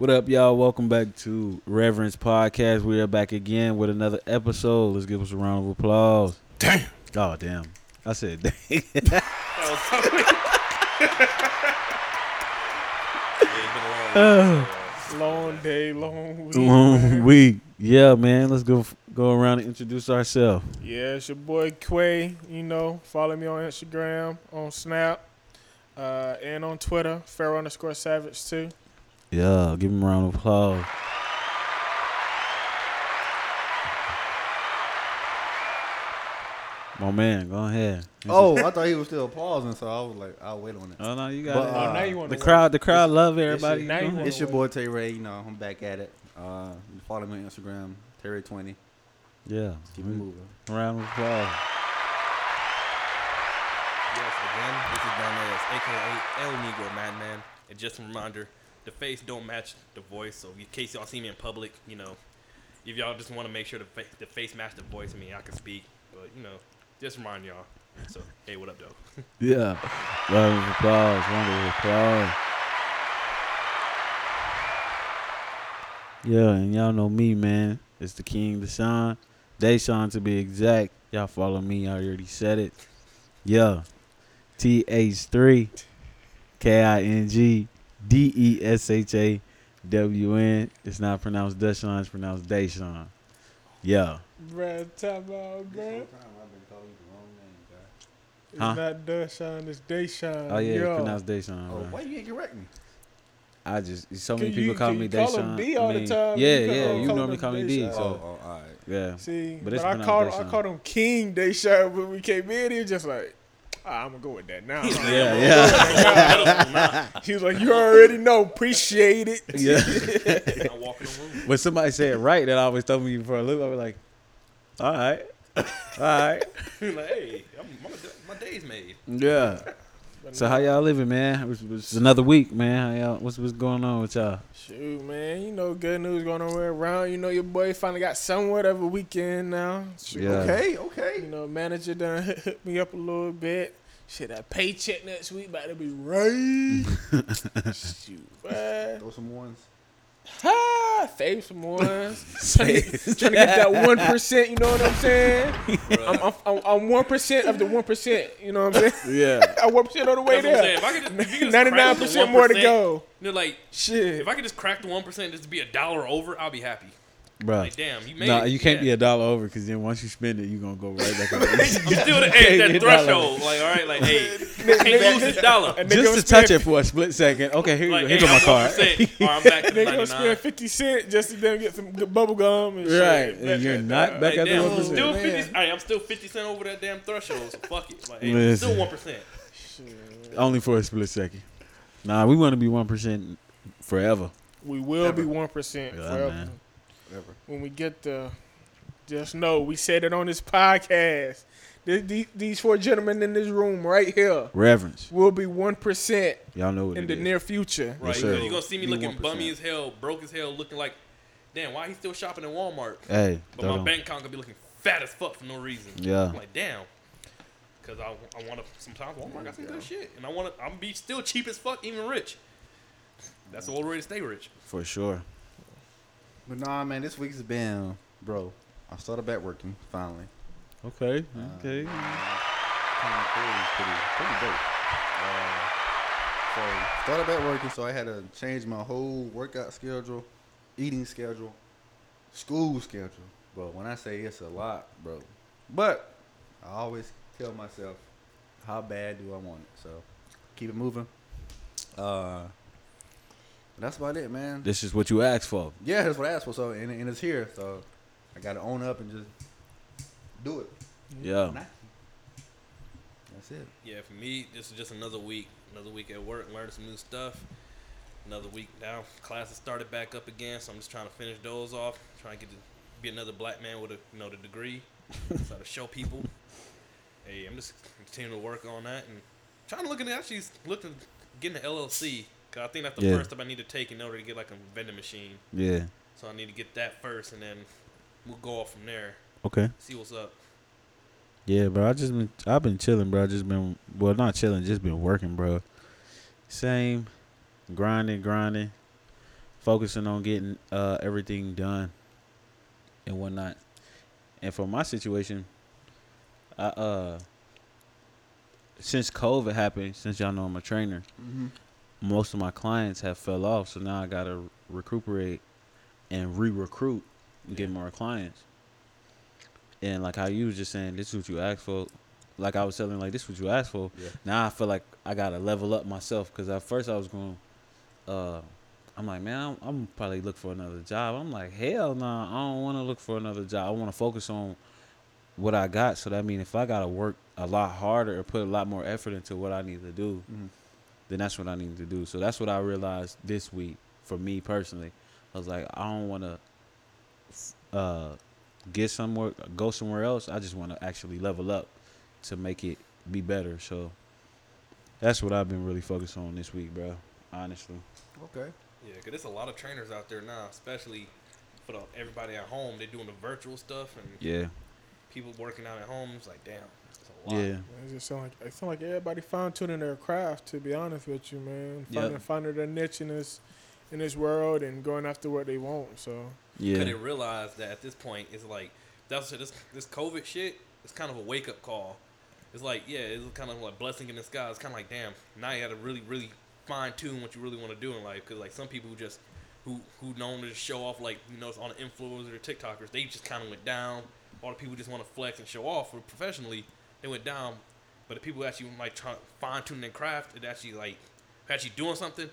What up, y'all? Welcome back to Reverence Podcast. We are back again with another episode. Let's give us a round of applause. Damn. Oh, damn. I said, dang. Uh, Long day, long week. Long week. Yeah, man. Let's go go around and introduce ourselves. Yeah, it's your boy Quay. You know, follow me on Instagram, on Snap, uh, and on Twitter, Pharaoh underscore Savage too. Yeah, give him a round of applause. My man, go ahead. Oh, I thought he was still pausing, so I was like, I'll wait on it. Oh no, you got But, it. uh, oh, now you want the crowd, the crowd love everybody. now you It's your boy Tay Ray. You know, I'm back at it. Uh, follow me on Instagram, Terry20. Yeah, Keep it moving. round of applause. Yes, again, this is Darnez, aka El Negro Madman. And just a reminder, the face don't match the voice. So in case y'all see me in public, you know, if y'all just want to make sure the, fa- the face match the voice, I mean, I can speak. But you know, just remind y'all. So hey, what up, though? Yeah, round of applause. Round of applause. Yeah, and y'all know me, man. It's the King Deshaun. Deshaun to be exact. Y'all follow me. I already said it. Yeah. T H three K I N G D E S H A W N. It's not pronounced Deshaun, it's pronounced Deshaun. Yeah. Bruh, time out, bruh. It's Huh? not Deshaun, it's Deshaun. Oh yeah, it's Yo. pronounced Deshaun. Oh, bro. why you ain't correct me? I just so many Can people you- call can me you call him Deshaun. D I all the mean, time? Yeah, You yeah. You normally call me D, Deshaun. so oh, oh, all right. yeah. See, But but, it's I pronounced called I called him King Deshaun when we came in. He was just like, ah, I'm gonna go with that now. Yeah, yeah. He was like, you already know, appreciate it. Yeah. I'm walking the room. when somebody said right, that always told me for a look. I was like, all right, all right, like, hey, I'm, my, my day's made. yeah. So how y'all living, man? It was, another week, man. How y'all? What's what's going on with y'all? Shoot, man, you know, good news going on around. You know, your boy finally got somewhat of a weekend now. Shoot, Yeah. Okay, You know, manager done hit, hit me up a little bit. Shit, that paycheck next week about to be right. Shoot, man. Throw some ones. Ha! Save some ones. trying, to get, trying to get that one percent. You know what I'm saying? I'm, I'm, I'm, I'm one percent of the one percent. You know what I'm saying? Yeah, I'm one percent on the way That's what I'm saying. there. If I could just, if you could just Ninety crack nine the percent more to go. You know, like Shit. if I could just crack the one percent just to be a dollar over, I'll be happy. Bro. Like damn, you made No, it. you can't Yeah. be a dollar over because then once you spend it, you're gonna go right back. on I'm still the, Can't hey, that be a dollar. threshold. Like, all right, like, hey, can't lose this dollar. Just gonna touch it for a split second. Okay, here, Like, here hey, go my I'm card. 1%. I'm back to They gonna spend fifty cent just to then get some good bubble gum and shit. Right, and you're at not back Like, at the one I'm still 50. Hey, I'm still 50 cent over that damn threshold. So fuck it. Like, hey, still one percent. Shit. Only for a split second. Nah, we want to be one percent forever. We will Ever. be one percent Yeah, forever. man. Whatever. When we get the, just know we said it on this podcast. Th- th- These four gentlemen in this room right here Reverence. will be one percent Y'all know what in it the is. near future. Right? sir. You're gonna see me Be looking 1%. bummy as hell, broke as hell, looking like, damn, why he still shopping at Walmart? Hey, But throw my them. bank account gonna be looking fat as fuck for no reason. Yeah. I'm like, damn. Cause I, I want to. Sometimes Walmart got some good shit, and I want to. I'm be still cheap as fuck, even rich. That's the old way to stay rich. for sure. But nah, man, this week's been, bro. I started back working finally. Okay. Uh, Okay. Kind of cool, pretty, pretty dope. Uh, so started back working, so I had to change my whole workout schedule, eating schedule, school schedule. Bro, when I say it's a lot, bro, but I always tell myself, how bad do I want it? So keep it moving. Uh, that's about it, man. This is what you asked for. Yeah, that's what I asked for. So and, and it's here. So I got to own up and just do it. Yeah. That's it. Yeah, for me, this is just another week. Another week at work, learning some new stuff. Another week now. Classes started back up again, so I'm just trying to finish those off. Trying to get to be another black man with a you know the degree, so to show people. Hey, I'm just continuing to work on that and trying to look at actually looking getting an LLC. Cause I think that's the Yeah. first step I need to take in order to get like a vending machine. Yeah. So I need to get that first, and then we'll go off from there. Okay. See what's up. Yeah, bro. I just been I've been chilling, bro. I just been well, not chilling, just been working, bro. Same, grinding, grinding. focusing on getting uh, everything done and whatnot. And for my situation, I uh since COVID happened, since y'all know I'm a trainer, Mm-hmm. Most of my clients have fell off. So now I gotta recuperate and re-recruit and get more clients. And like how you was just saying, this is what you asked for. Like I was telling, like this is what you asked for. Yeah. Now I feel like I gotta level up myself because at first I was going, uh, I'm like, man, I'm, I'm probably look for another job. I'm like, hell no, I don't want to look for another job. I want to focus on what I got. So that means if I gotta work a lot harder or put a lot more effort into what I need to do, Mhm. Then that's what I need to do. So that's what I realized this week for me personally. I was like, I don't want to uh, get somewhere, go somewhere else. I just want to actually level up to make it be better. So that's what I've been really focused on this week, bro. Honestly. Okay. Yeah, because there's a lot of trainers out there now, especially for the, everybody at home. They're doing the virtual stuff and Yeah. People working out at home. It's like, damn, it's a lot. Yeah. It just sound like it sound like everybody fine tuning their craft. To be honest with you, man, Yep. finding finding their niche in this in this world and going after what they want. So Yeah. Couldn't realize that at this point, it's like, that's this this COVID shit. It's kind of a wake up call. It's like, yeah, it's kind of like blessing in disguise. It's kind of like, damn, now you got to really, really fine tune what you really want to do in life. Because like some people who just who who known to just show off, like you know, it's on the influencers or TikTokers, they just kind of went down. All the people just want to flex and show off, or professionally, they went down. But the people who actually like trying to fine tune their craft and actually like actually doing something,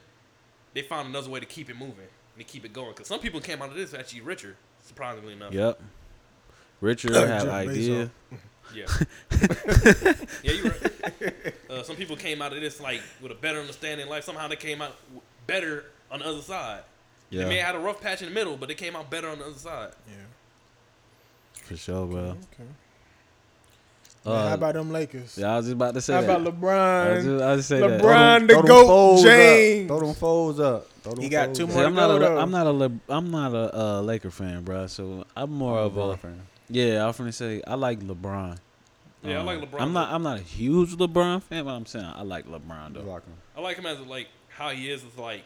they found another way to keep it moving and to keep it going. Because some people came out of this actually richer, surprisingly enough. Yep. Richard Jeff have idea. Yeah. yeah, you right. Uh, some people came out of this like with a better understanding in life. Somehow they came out better on the other side. Yeah. They may have had a rough patch in the middle, but they came out better on the other side. yeah, For sure, bro. okay. Uh, Man, how about them Lakers? yeah, I was just about to say how that. about I was LeBron? just, I was just say that. LeBron, the Throw goat, foes up. James. Throw them foes up. Throw them He got two up. See, more I'm not a LeBron. I'm not a, Le- I'm not a uh, Laker fan, bro. So I'm more of a, fan. yeah. I was gonna say I like LeBron. Yeah, I Um, like LeBron, I'm not, I'm not a huge LeBron fan, but I'm saying I like LeBron You though. like 'em. I like him as like how he is as like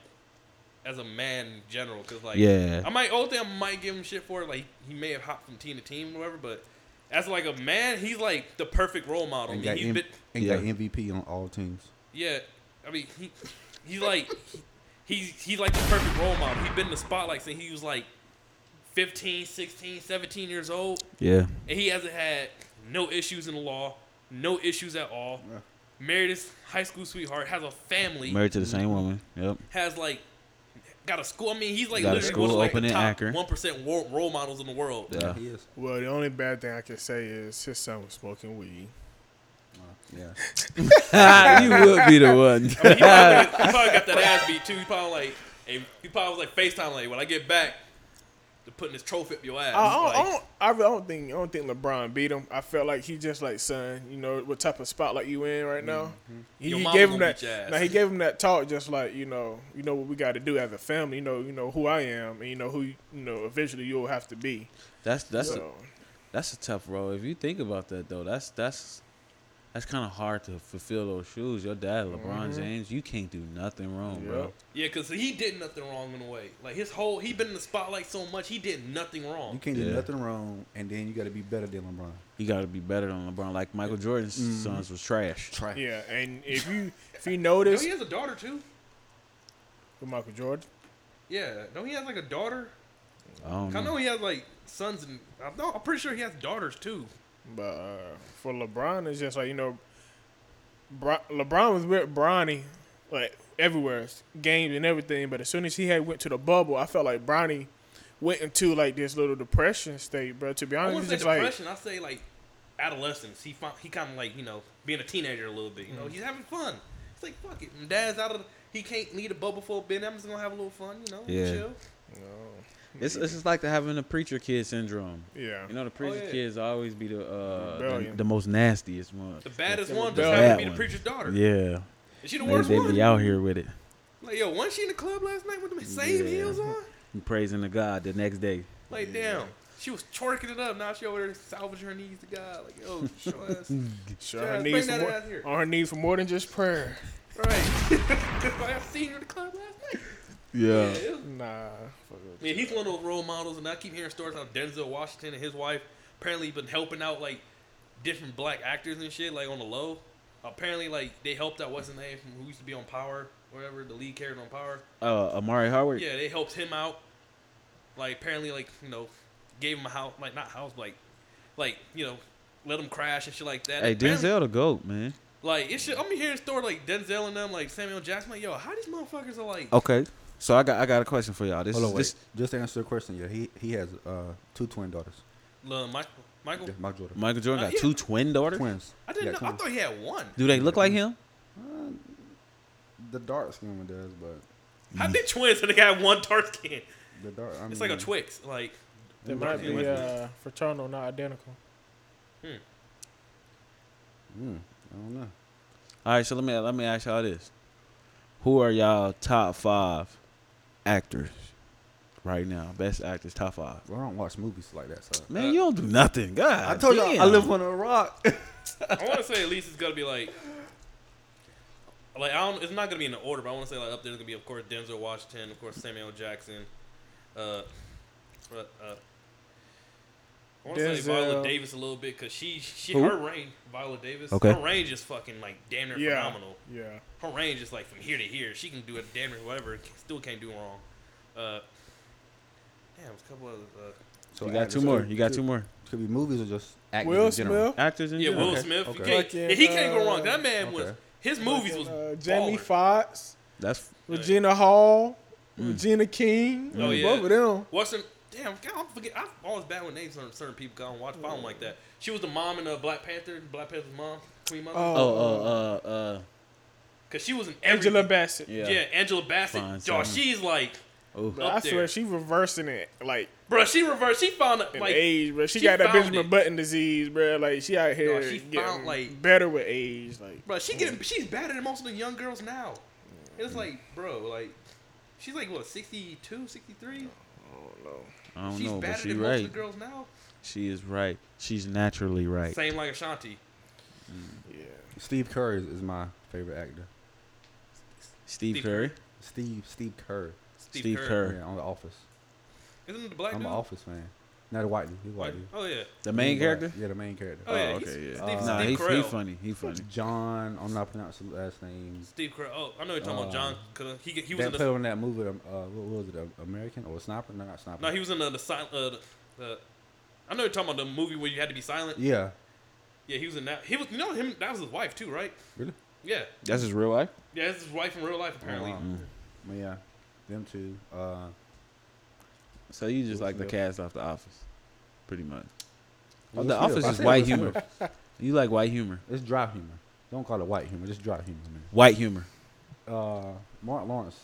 as a man in general. Cause like Yeah, I might only thing I might give him shit for it. like he may have hopped from team to team or whatever, but as like a man, he's like the perfect role model. I And mean, got, he's M- been and Yeah. got MVP on all teams. Yeah, I mean he he's like he, he's he's like the perfect role model. He's been in the spotlight since he was like 15, 16, 17 years old, yeah, and he hasn't had no issues in the law, no issues at all. Yeah. Married his high school sweetheart, has a family, married to the same woman. Yep. has like got a school. I mean, he's like Got a literally school one of like open the in top one percent role models in the world. Yeah. he is. Well, the only bad thing I can say is his son was smoking weed. Yeah. you would be the one. I mean, he, probably, he probably got that ass beat too. He probably like, hey, he probably was like FaceTime like, when I get back, to putting this trophy up your ass. I, I, don't, Like, I, don't, I don't think I don't think LeBron beat him. I felt like he just like son, you know what type of spotlight you in right now. Mm-hmm. He, Your he mama gave him that. beat your ass. Now he gave him that talk, just like you know, you know what we got to do as a family. You know, you know who I am, and you know who you know eventually you'll have to be. That's that's a, that's a tough role. If you think about that though, that's that's that's kind of hard to fulfill those shoes. Your dad, LeBron Mhm. James, you can't do nothing wrong, bro. Yeah, because he did nothing wrong in a way. Like his whole, he been in the spotlight so much, he did nothing wrong. You can't do nothing wrong, and then you got to be better than LeBron. You got to be better than LeBron. Like Michael Jordan's Mhm. sons was trash. Try. yeah, and if you if you No, notice he has a daughter too. with Michael Jordan, Yeah, no, he has like a daughter. I don't I know know. he has like sons and I'm, no, I'm pretty sure he has daughters too. But uh, for LeBron, it's just like you know, Bro- LeBron was with Bronny like everywhere, games and everything. But as soon as he had went to the bubble, I felt like Bronny went into like this little depression state, bro. To be I honest, wouldn't it's say just like depression. I say like adolescence. He found, he kind of like you know being a teenager a little bit. You know, Mm. he's having fun. He's like fuck it. And dad's out of. The, he can't lead a bubble for a bit. I'm just gonna have a little fun. You know, Yeah. chill. It's it's just like the having a preacher kid syndrome. yeah. You know, the preacher yeah. kids always be the uh the, the most nastiest ones. The baddest Yeah, one the just bad happened to be the one. preacher's daughter. Yeah, Is she the they, worst they one? be out here with it. Like yo, wasn't she in the club last night with the same Yeah. heels on? and praising the God the next day. Like damn, she was twerking it up. Now she over there salvaging her knees to God. Like yo, show us. Sure, Yeah, her bring needs for that more, here. on her knees for more than just prayer. Right. I seen her in the club last night. Yeah. it- Nah. Fuck with Yeah, he's one of those role models, and I keep hearing stories how Denzel Washington and his wife apparently been helping out like different black actors and shit, like on the low. Apparently, like they helped out what's his name from who used to be on Power, whatever the lead character on Power. Uh, Amari Howard. Yeah, they helped him out. Like apparently, like you know, gave him a house, like not house, like like you know, let him crash and shit like that. Hey, Apparently- Denzel the goat, man. Like it should. I'm hearing stories like Denzel and them, like Samuel Jackson. Like, yo, how these motherfuckers are like? Okay, so I got I got a question for y'all. This Hold is on, wait. this. Just to answer the question, yeah, he he has uh two twin daughters. Uh, Michael, Michael. Yeah, Mike Jordan. Michael Jordan Uh, got yeah. two twin daughters. Twins. I didn't Yeah, know. I twins. thought he had one. Do they look like him? Uh, the dark skin one does, but How they twins and they got one dark skin? the dark. I It's like a Twix. Like They might skin be ones. uh, fraternal, not identical. Mm, I don't know. All right, so let me let me ask y'all this: Who are y'all top five actors right now? Best actors, top five. Well, I don't watch movies like that. So Man, Uh, you don't do nothing. God, I told you I live on a rock. I want to say at least it's gonna be like. Like I don't, it's not gonna be in the order, but I want to say like up there's gonna be of course Denzel Washington, of course Samuel Jackson, uh, but, uh I want to say Viola Davis a little bit because she she Who? her range Viola Davis Okay. her range is fucking like damn near Yeah. phenomenal. Yeah. Her range is like from here to here. She can do it damn near whatever. Still can't do wrong. Uh, damn, there's a couple of uh, So You got actors, two more. You got two more Could be movies or just actors Will in general. Smith. actors in yeah general. Will Okay, Smith. You okay. can't, Fucking, yeah, he can't go wrong. uh, That man was okay. his movies was Uh, Jamie baller. Foxx, That's Regina Hall, Mm. Regina King. Oh, yeah. Both of them. What's her? Damn, God, I forget. I'm always bad with names on certain people. I don't watch follow them like that. She was the mom in the Black Panther. Black Panther's mom, Queen Mother. Oh. oh uh uh uh Cause she was an Angela everything. Bassett. yeah. Yeah, Angela Bassett. Fine, Dog, son. she's like, Oh, But Up I swear there. she reversing it like bro. She reversed. She found it in like age, bro. She, she got that Benjamin it. Button disease, bro. Like she out here she getting found, like- better with age. Like Bro, she getting she's better than most of the young girls now. It's like, bro, like she's like what 62, 63? I don't know. I don't she's know, but better she than most of right. the girls now. She is right. She's naturally right. Same like Ashanti. Yeah. Steve Kerr is, is my favorite actor. Steve, Steve Curry. Steve Steve Kerr. Steve, Steve Kerr. Kerr. Yeah, on The Office. Isn't it the black I'm dude? an Office fan. Not a white dude. He's a white White- dude. Oh yeah. The main He's character. white. Yeah, the main character. Oh, yeah, Oh, he's- okay, yeah. Steve- nah, Steve he, he Carell. funny. He funny. John, I'm not pronouncing the last name. Steve Kerr. Oh, I know you're talking about Uh, John. Cause he he was That in the on that movie. Um, uh, what was it? Uh, American or Sniper? No, not Sniper. no, he was in the the, sil- uh, the, the I know you're talking about the movie where you had to be silent. Yeah. Yeah, he was in that. He was you know him. That was his wife too, right? Really? Yeah, That's his real life. yeah, that's his wife in real life apparently. Oh, wow. But yeah, them two. Uh, So you just like the cast off The Office, pretty much. Oh, the Office is white humor. You like white humor. It's dry humor. Don't call it white humor. Just dry humor, man. White humor. Uh, Martin Lawrence.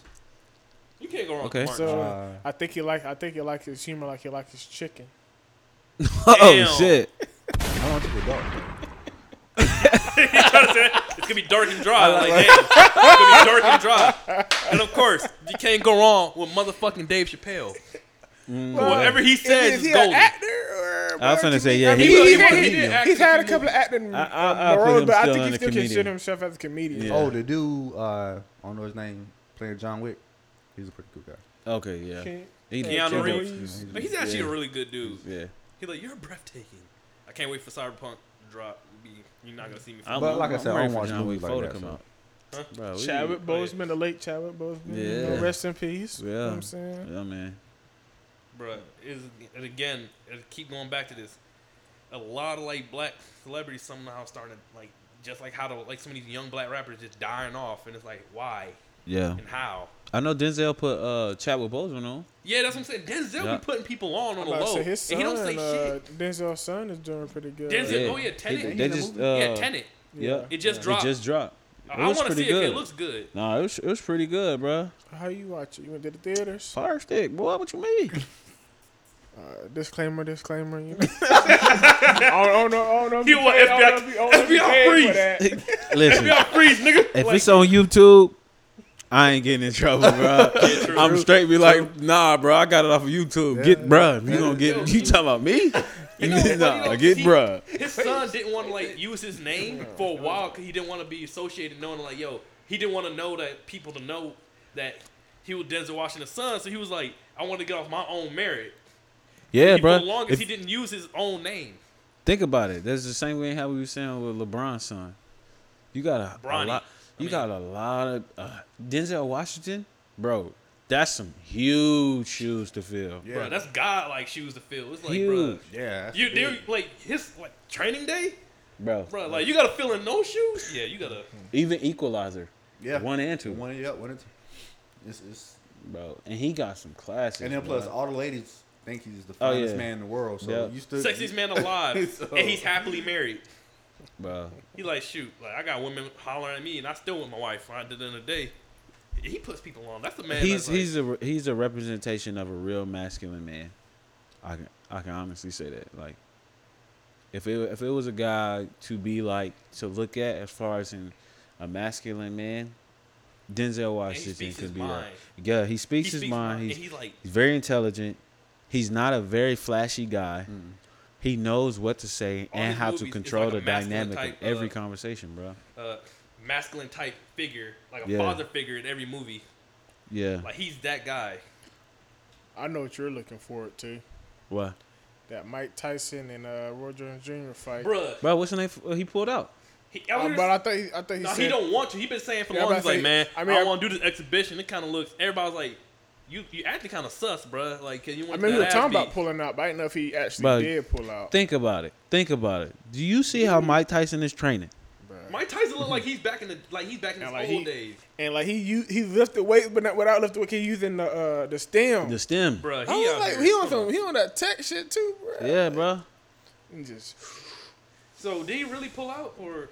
You can't go wrong. Okay. with Martin. So Uh, I think he like I think he like his humor like he like his chicken. oh Damn. shit. I don't think it's dark. He's trying to say that. it's gonna be dark and dry. Like, damn, it's gonna be dark and dry. And of course, you can't go wrong with motherfucking Dave Chappelle. Whatever he says is is he golden. an actor? Or I was gonna say, yeah, I mean, he- he, he- he, he he, did he's had a couple of acting I- I- I roles, but I still think on he still comedian. consider himself as a comedian. Yeah. Oh, the dude. Uh, I don't know his name. Playing John Wick. He's a pretty cool guy. Okay, yeah. Ken- He Keanu Keanu Reeves. Reeves. But he's actually Yeah. a really good dude. Yeah. He's like, you're breathtaking. I can't wait for Cyberpunk to drop. Be- You're not gonna see me. I'm, But like I I'm said, I ready don't watch John movies Wick like 4 to that, come so. out. Huh? Bro, Chadwick Oh. Boseman, the late Chadwick Boseman. you know, rest in peace. You know Yeah. what I'm saying? Yeah, man. Bruh, is and again, and keep going back to this. A lot of like black celebrities somehow starting to like just like how to like some of these young black rappers just dying off, and it's like why Yeah. and how. I know Denzel put uh chat Chadwick Boseman on. Yeah, that's what I'm saying. Denzel Yeah. be putting people on on I'm the about to low, say his and he don't say son, uh, shit. Denzel's son is doing pretty good. Denzel, Yeah. oh yeah, Tenet. He- They in the just uh, yeah, Tenet. yeah. It just dropped. It dropped. just dropped. It was want to see pretty it. 'cause It looks good. Nah, it was, it was pretty good, bro. How you watch it? You went to the theaters? Fire stick, boy. What you mean? Uh, disclaimer, disclaimer. You know. I don't, I don't know. I don't know You you want paid- I don't know if you- I don't know if you FBI freeze. Listen, Yeah, freeze, nigga. if Like, it's on YouTube, I ain't getting in trouble, bro. true. I'm straight be like, nah, bro. I got it off of YouTube. Get, bruh. You gonna get? You talking about me? You know, but you nah, know, get, he- bruh. His son didn't want to like use his name for a while because he didn't want to be associated knowing like yo he didn't want to know that people to know that he was Denzel Washington's son, so he was like, I want to get off my own merit. Yeah, He- bro. For the longest, If- he didn't use his own name. Think about it. That's the same way how we were saying with LeBron's son. You got a, a Bronny. lot. I You mean- got a lot of uh, Denzel Washington, bro. That's some huge shoes to fill. Yeah. Bro, that's God like shoes to fill. It's like, Huge. bro, Yeah. you big. like his like training day, bro. bro. Like you gotta fill in no shoes. Yeah, you gotta. Even Equalizer, Yeah. one and two, One, yeah, one and two. It's, it's, bro. And he got some classes. and then bro. plus, all the ladies think he's the Oh, finest yeah. man in the world. So Yeah. you still Sexiest man alive, So- and he's happily married. bro. He like shoot, like I got women hollering at me, and I still with my wife. At the end of the day, he puts people on. That's the man. he's that's like- he's a he's a representation of a real masculine man. I can I can honestly say that. Like, if it if it was a guy to be like to look at as far as in a masculine man, Denzel Washington could be that. mind. Yeah, he speaks He his speaks mind. He's he's like, he's very intelligent. He's not a very flashy guy. Mm. He knows what to say All and how to control like the dynamic type, of every uh, conversation, bro. uh, masculine type figure, like a Yeah. father figure in every movie. Yeah. Like he's that guy. I know what you're looking forward to. What? That Mike Tyson and uh, Roy Jones Jr. fight. Bruh, Bro, what's the name? f- He pulled out. he, Uh, I but I thought he, I thought he no, said he don't want to. He been saying for Yeah, long. He's about like, man, say- I, I mean, don't I- want to do this exhibition. It kind of looks. Everybody's like, you you acting kind of sus, bruh. Like, can you I want mean, we were talking beat? about pulling out, but I didn't know if he actually But- did pull out. Think about it. Think about it. Do you see how Mike Tyson is training? Bruh. Mike Tyson look like he's back in the like he's back in his like, old he- days, And like he u- he lifted weights, but not without lifting weight, he using the uh, the stem. The stem. bruh. He I was out like, here. he on some, he on that tech shit too, bro. Yeah, bro. He just So did he really pull out or?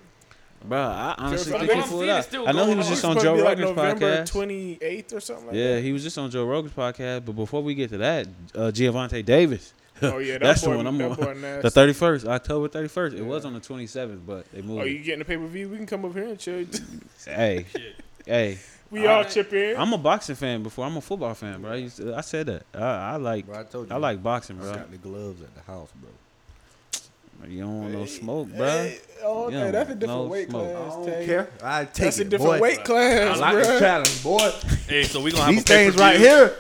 Bro, I honestly think he pulled seeing, out. I know he was on. just on Joe to be like Rogan's November podcast. twenty eighth or something like Yeah, that. he was just on Joe Rogan's podcast. But before we get to that, uh, Gervonta Davis. Oh yeah, that That's boy, the one I'm that on. boy. The 31st, October 31st. It was on the 27th, but they moved. Oh, you getting the pay per view? We can come over here and chill. Hey, Shit. hey. We I- all chip in. I'm a boxing fan before. I'm a football fan, bro. I, used to- I said that. I, I like Bro, I told you. I like boxing, I bro. got the gloves at the house, bro. You don't want no smoke, bro. Hey, oh, You okay, that's a different no weight smoke. class. I don't Tay. care. I take That's a different boy. weight class, I like the challenge, boy. Hey, so we gonna have These a pay things right here,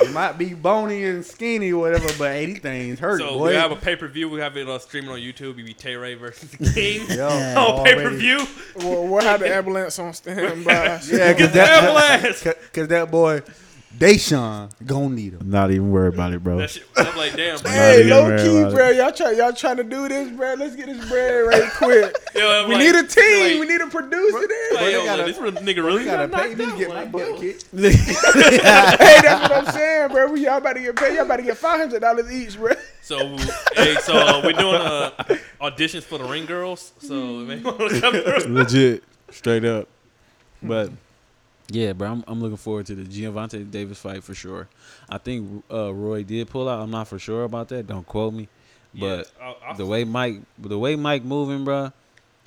it might be bony and skinny or whatever, but hey, these things hurt, So boy. we have a pay per view. We have it uh, streaming on YouTube. We be Tay Ray versus the King Yo, on pay per view. We'll, we'll have the ambulance on standby. Yeah, cause the that, ambulance. cause, cause that boy, Deshaun, gonna need him. Not even worried about it, bro. That shit, I'm like, damn. Bro. Hey, low key, about it. bro. Y'all try, y'all trying to do this, bro. Let's get this bread right quick. Yo, we like- need a team. like- we need a producer Like, there. yo, gotta- like, this nigga really You gotta pay me to get my Like, butt yo. kicked. hey, that's what I'm saying, bro. We y'all about to get paid. Y'all about to get five hundred dollars each, bro. So, hey, so uh, we're doing uh, auditions for the Ring Girls. So, man, wanna come through? Legit, straight up. But yeah, bro, I'm, I'm looking forward to the Gervonta Davis fight for sure. I think uh, Roy did pull out. I'm not for sure about that. Don't quote me. But Yeah, I- I- the way Mike, the way Mike moving, bro,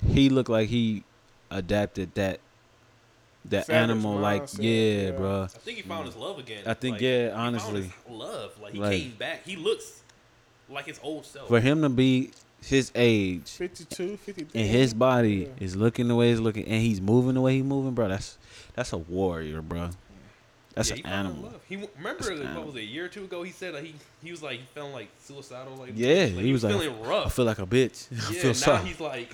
he looked like he adapted that that Savage animal. Like mindset, yeah, yeah. bro. I think he found his love again. I think Like, yeah, he found honestly, his love. Like he Like- came back. He looks like his old self. for him to be his age 52, 53. and his body Yeah. is looking the way he's looking, and he's moving the way he's moving, bro. That's that's a warrior, bro. That's Yeah, an animal. He remember That's an what was it, a year or two ago? He said that he he was like he felt like suicidal. Like Yeah, like, he was like, feeling I rough. feel like a bitch. I yeah, feel now sorry. he's like,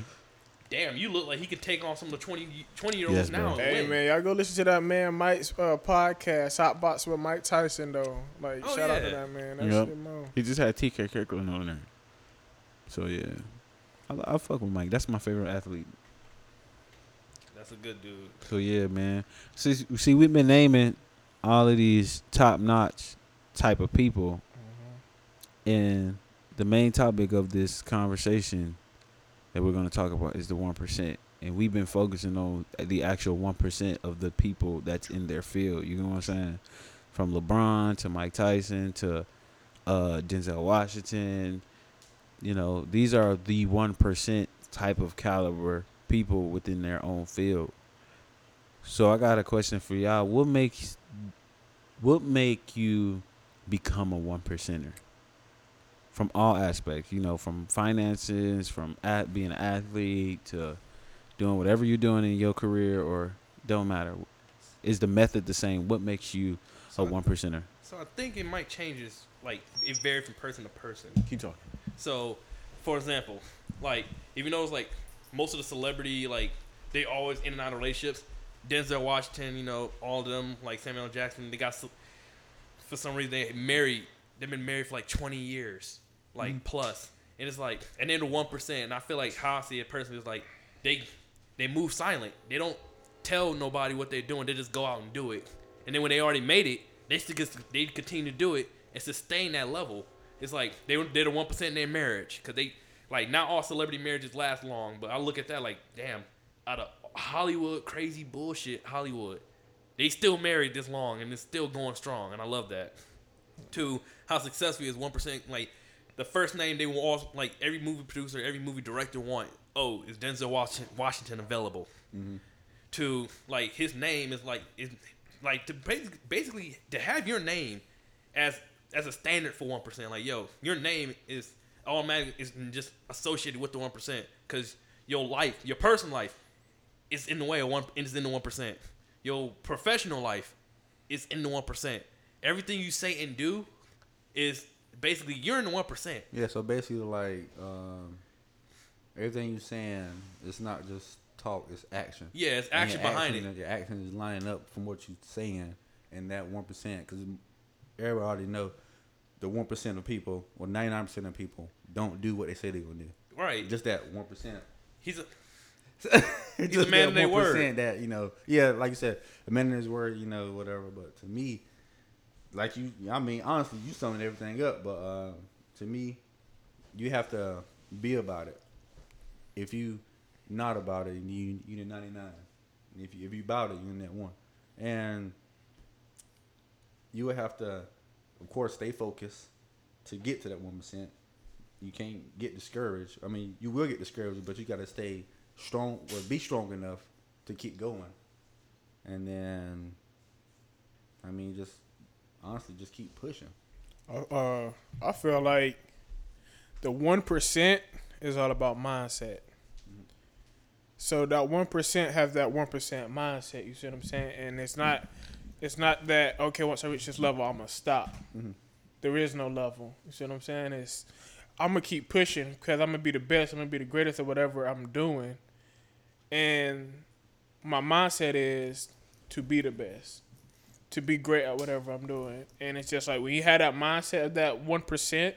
damn, you look like he could take on some of the 20, 20 year olds Yes, now. and Hey win. man, y'all go listen to that man Mike's uh, podcast, Hot Box with Mike Tyson though. Like Oh, shout out to that man. That Yep. He just had TK Kirkland on there. So yeah, I, I fuck with Mike. That's my favorite athlete. That's a good dude. So yeah, man. See, see, we've been naming all of these top notch type of people, and the main topic of this conversation that we're going to talk about is the one percent. And we've been focusing on the actual one percent of the people that's in their field. You know what I'm saying? From LeBron to Mike Tyson to uh, Denzel Washington. You know, these are the one percent type of caliber people within their own field. So I got a question for y'all. What makes what make you become a one percenter? From all aspects, you know, from finances, from at being an athlete to doing whatever you're doing in your career or don't matter. Is the method the same? What makes you a one percenter. So I think it might change. Is like it varies from person to person. Keep talking. So, for example, like even though it's like most of the celebrity like they always in and out of relationships. Denzel Washington, you know, all of them like Samuel Jackson, they got for some reason they married. They've been married for like twenty years, like mm. plus. And it's like, and then the one percent. And I feel like how I see it personally is like they they move silent. They don't tell nobody what they're doing. They just go out and do it. And then when they already made it, they still just, they continue to do it and sustain that level. It's like they they're the one percent in their marriage because they like not all celebrity marriages last long. But I look at that like, damn, out of Hollywood crazy bullshit Hollywood, they still married this long and it's still going strong, and I love that. Two, how successful is one percent like the first name they will all like every movie producer, every movie director want. Oh, is Denzel Washington, Washington available? Mm-hmm. To like his name is like is like to basically, basically to have your name as as a standard for one percent. Like yo, your name is automatic is just associated with the one percent because your life, your personal life, is in the way of one is in the one percent. Your professional life is in the one percent. Everything you say and do is basically you're in the one percent. Yeah, so basically, like um, everything you're saying, it's not just talk; it's action. Yeah, it's action behind action, it. Your action is lining up from what you're saying, and that one percent, because everybody already know the one percent of people, or ninety nine percent of people, don't do what they say they're gonna do. Right. Just that one percent. He's a He's a man of their word. That you know, yeah, like you said, a man of his word. You know, whatever. But to me, like you, I mean, honestly, you summing everything up. But uh, to me, you have to be about it. If you not about it, you you the ninety nine. If you if you about it, you in that one, and you would have to, of course, stay focused to get to that one percent. You can't get discouraged. I mean, you will get discouraged, but you got to stay strong or be strong enough to keep going. And then, I mean, just honestly, just keep pushing. Uh, uh, I feel like the one percent is all about mindset. So that one percent has that one percent mindset. You see what I'm saying? And it's not, it's not that okay. Once I reach this level, I'm gonna stop. Mm-hmm. There is no level. You see what I'm saying? It's I'm gonna keep pushing because I'm gonna be the best. I'm gonna be the greatest at whatever I'm doing. And my mindset is to be the best to be great at whatever I'm doing. And it's just like when you have that mindset of that one percent,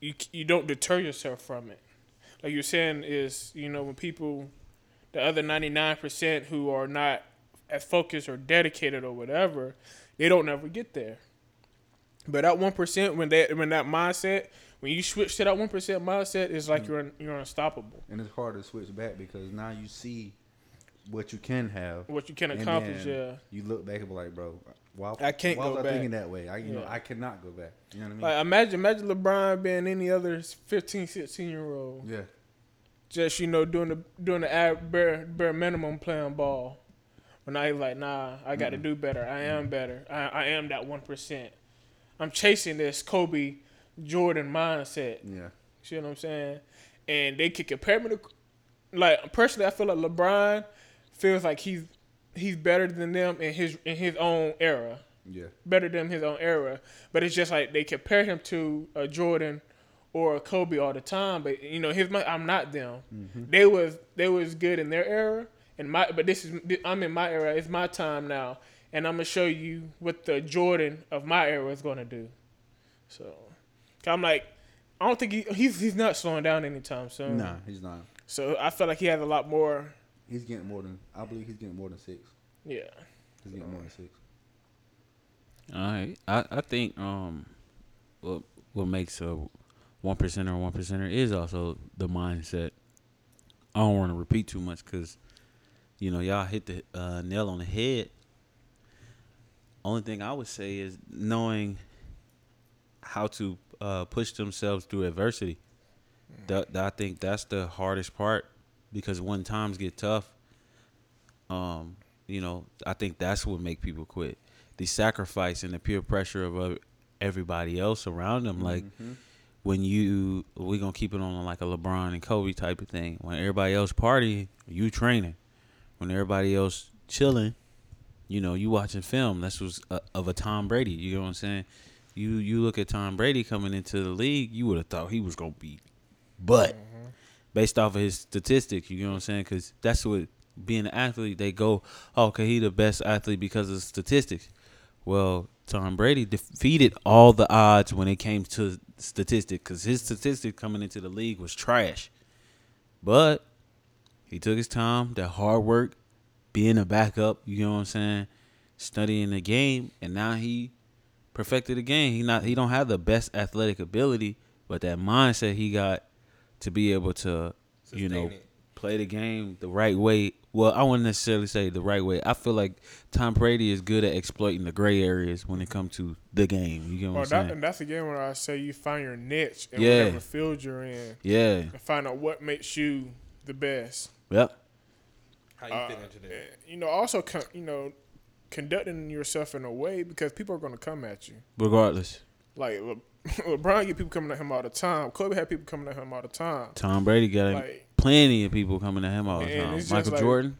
you you don't deter yourself from it. Like you're saying is you know when people, the other ninety nine percent who are not as focused or dedicated or whatever, they don't never get there. But that one percent when that when that mindset when you switch to that one percent mindset, it's like mm. you're you're unstoppable. And it's hard to switch back because now you see what you can have. What you can accomplish, yeah. You look back and be like, bro, why, I can't why go was I back. thinking that way? I, you know, I cannot go back. You know what I mean? Like imagine imagine LeBron being any other 15, 16 year old. yeah. just you know doing the doing the bare bare minimum playing ball. But now he's like, nah, I got to do better. I am better. I, I am that one percent. I'm chasing this Kobe Jordan mindset. Yeah. See what I'm saying? And they could compare me to, like personally, I feel like LeBron feels like he's he's better than them in his in his own era Yeah. better than his own era. But it's just like they compare him to a Jordan or a Kobe all the time. But you know, his I'm not them. Mm-hmm. They was they was good in their era, and my but this is I'm in my era. It's my time now, and I'm gonna show you what the Jordan of my era is gonna do. So, I'm like, I don't think he, he's he's not slowing down anytime soon. Nah, he's not. So I feel like he has a lot more. He's getting more than I believe he's getting more than six. Yeah. He's getting more than six. All right, I I think um, what what makes a one percenter one percenter is also the mindset. I don't want to repeat too much because, you know, y'all hit the uh, nail on the head. Only thing I would say is knowing how to uh, push themselves through adversity. That, that I think that's the hardest part because when times get tough, um, you know, I think that's what make people quit. The sacrifice and the peer pressure of uh, everybody else around them. Like when you, we gonna keep it on like a LeBron and Kobe type of thing. When everybody else party, you training. When everybody else chilling, you know, you watching film. That's was uh, of a Tom Brady. You know what I'm saying? You you look at Tom Brady coming into the league, you would have thought he was gonna be, but based off of his statistics, you know what I'm saying? Because that's what being an athlete. They go, oh, okay, he the best athlete because of statistics. Well, Tom Brady defeated all the odds when it came to statistics because his statistics coming into the league was trash. But he took his time, that hard work, being a backup, you know what I'm saying, studying the game, and now he perfected the game. He not he don't have the best athletic ability, but that mindset he got to be able to, you know, it. play the game the right way. Well, I wouldn't necessarily say the right way. I feel like Tom Brady is good at exploiting the gray areas when it comes to the game. You know what Well, I'm that, saying? and that's again where I say you find your niche in Yeah. whatever field you're in, Yeah. and find out what makes you the best. Yep. How you Uh, fit into that? you know, also con- you know, conducting yourself in a way because people are going to come at you. Regardless, Like Le- LeBron get people coming at him all the time. Kobe had people coming at him all the time. Tom Brady got Like plenty of people coming to him all the time. Michael like- Jordan,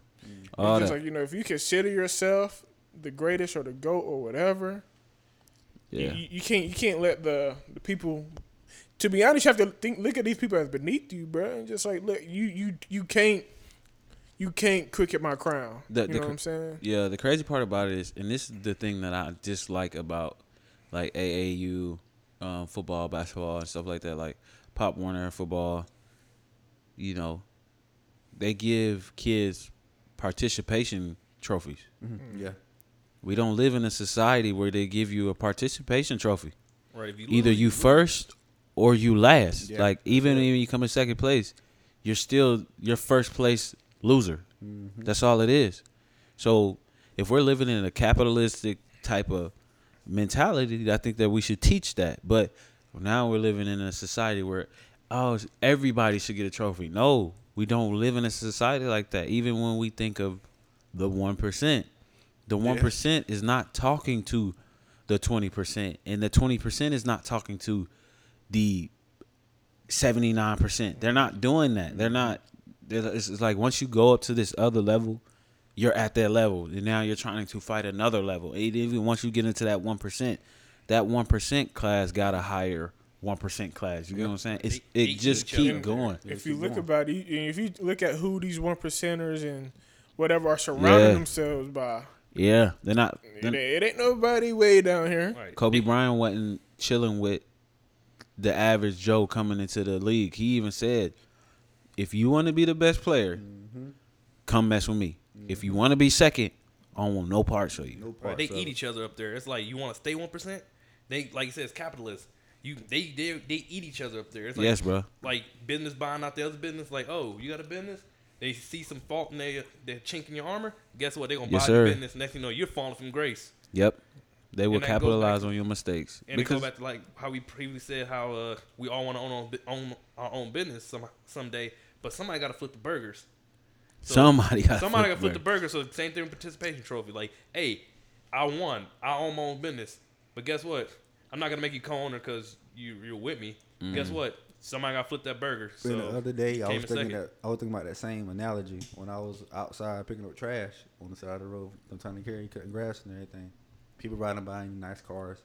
all it's that. just like you know, if you consider yourself the greatest or the goat or whatever, yeah. you, you can't you can't let the the people. To be honest, you have to think look at these people as beneath you, bro, and just like look, you you you can't you can't cricket my crown. The- you the know what I'm saying? Yeah, the crazy part about it is, and this is the thing that I dislike about like AAU um, football, basketball, and stuff like that, like Pop Warner football. You know, they give kids participation trophies. Mhm. Yeah. We don't live in a society where they give you a participation trophy. Right. If you Either you first or you last. Yeah, like even when you come in second place, you're still your first place loser. Mm-hmm. That's all it is. So if we're living in a capitalistic type of mentality, I think that we should teach that. But now we're living in a society where oh everybody should get a trophy. No, we don't live in a society like that. Even when we think of the one percent, the one is not talking to the twenty percent, and the twenty percent is not talking to the seventy nine percent. They're not doing that. They're not. they're- It's, it's like once you go up to this other level, you're at that level, and now you're trying to fight another level. And even once you get into that one percent, that one percent class got a higher one percent class. You know what I'm saying? It's, it just keep going. if you look about it, if you look at who these one percenters and whatever are surrounding Yeah. themselves by, Yeah, they're not. it, they're- ain't- it ain't nobody way down here. Right. Kobe Bryant wasn't chilling with the average Joe coming into the league. He even said, "If you want to be the best player, mm-hmm. come mess with me. If you mm-hmm. want to be second, I don't want no parts of you." No Right, they of eat it. each other up there. It's like you want to stay one percent. They like you said, it's capitalist. You they they they eat each other up there. It's like, yes, bro. Like business buying out the other business. Like oh, you got a business. They see some fault in they they chink in your armor. Guess what? They gonna Yes, buy your sir. business. Next thing you know, you're falling from grace. Yep. They will And that goes capitalize back- on your mistakes And because to go back to like how we previously said how uh, we all want to own, our own our own business some someday, but somebody got to flip the burgers. So somebody got somebody got to flip the burger. So same thing with participation trophy. Like, hey, I won. I own my own business. But guess what? I'm not gonna make you co-owner because you you're with me. Guess Mm. what? Somebody got to flip that burger. And the other day, I was thinking second. that I was thinking about that same analogy when I was outside picking up trash on the side of the road, sometimes to carry cutting grass and everything. People riding by in nice cars.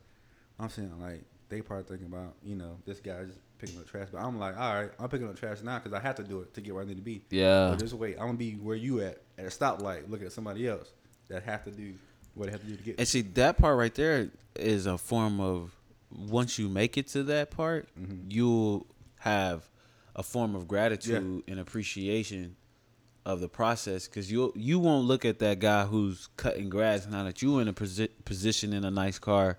I'm saying like they probably thinking about you know this guy just picking up trash, but I'm like, all right, I'm picking up trash now because I have to do it to get where I need to be. Yeah. But just wait, I'm gonna be where you at at a stoplight, looking at somebody else that have to do what they have to do to get. And see that part right there is a form of once you make it to that part, Mhm. you'll have a form of gratitude and appreciation of the process because you you won't look at that guy who's cutting grass now that you in a posi- position in a nice car.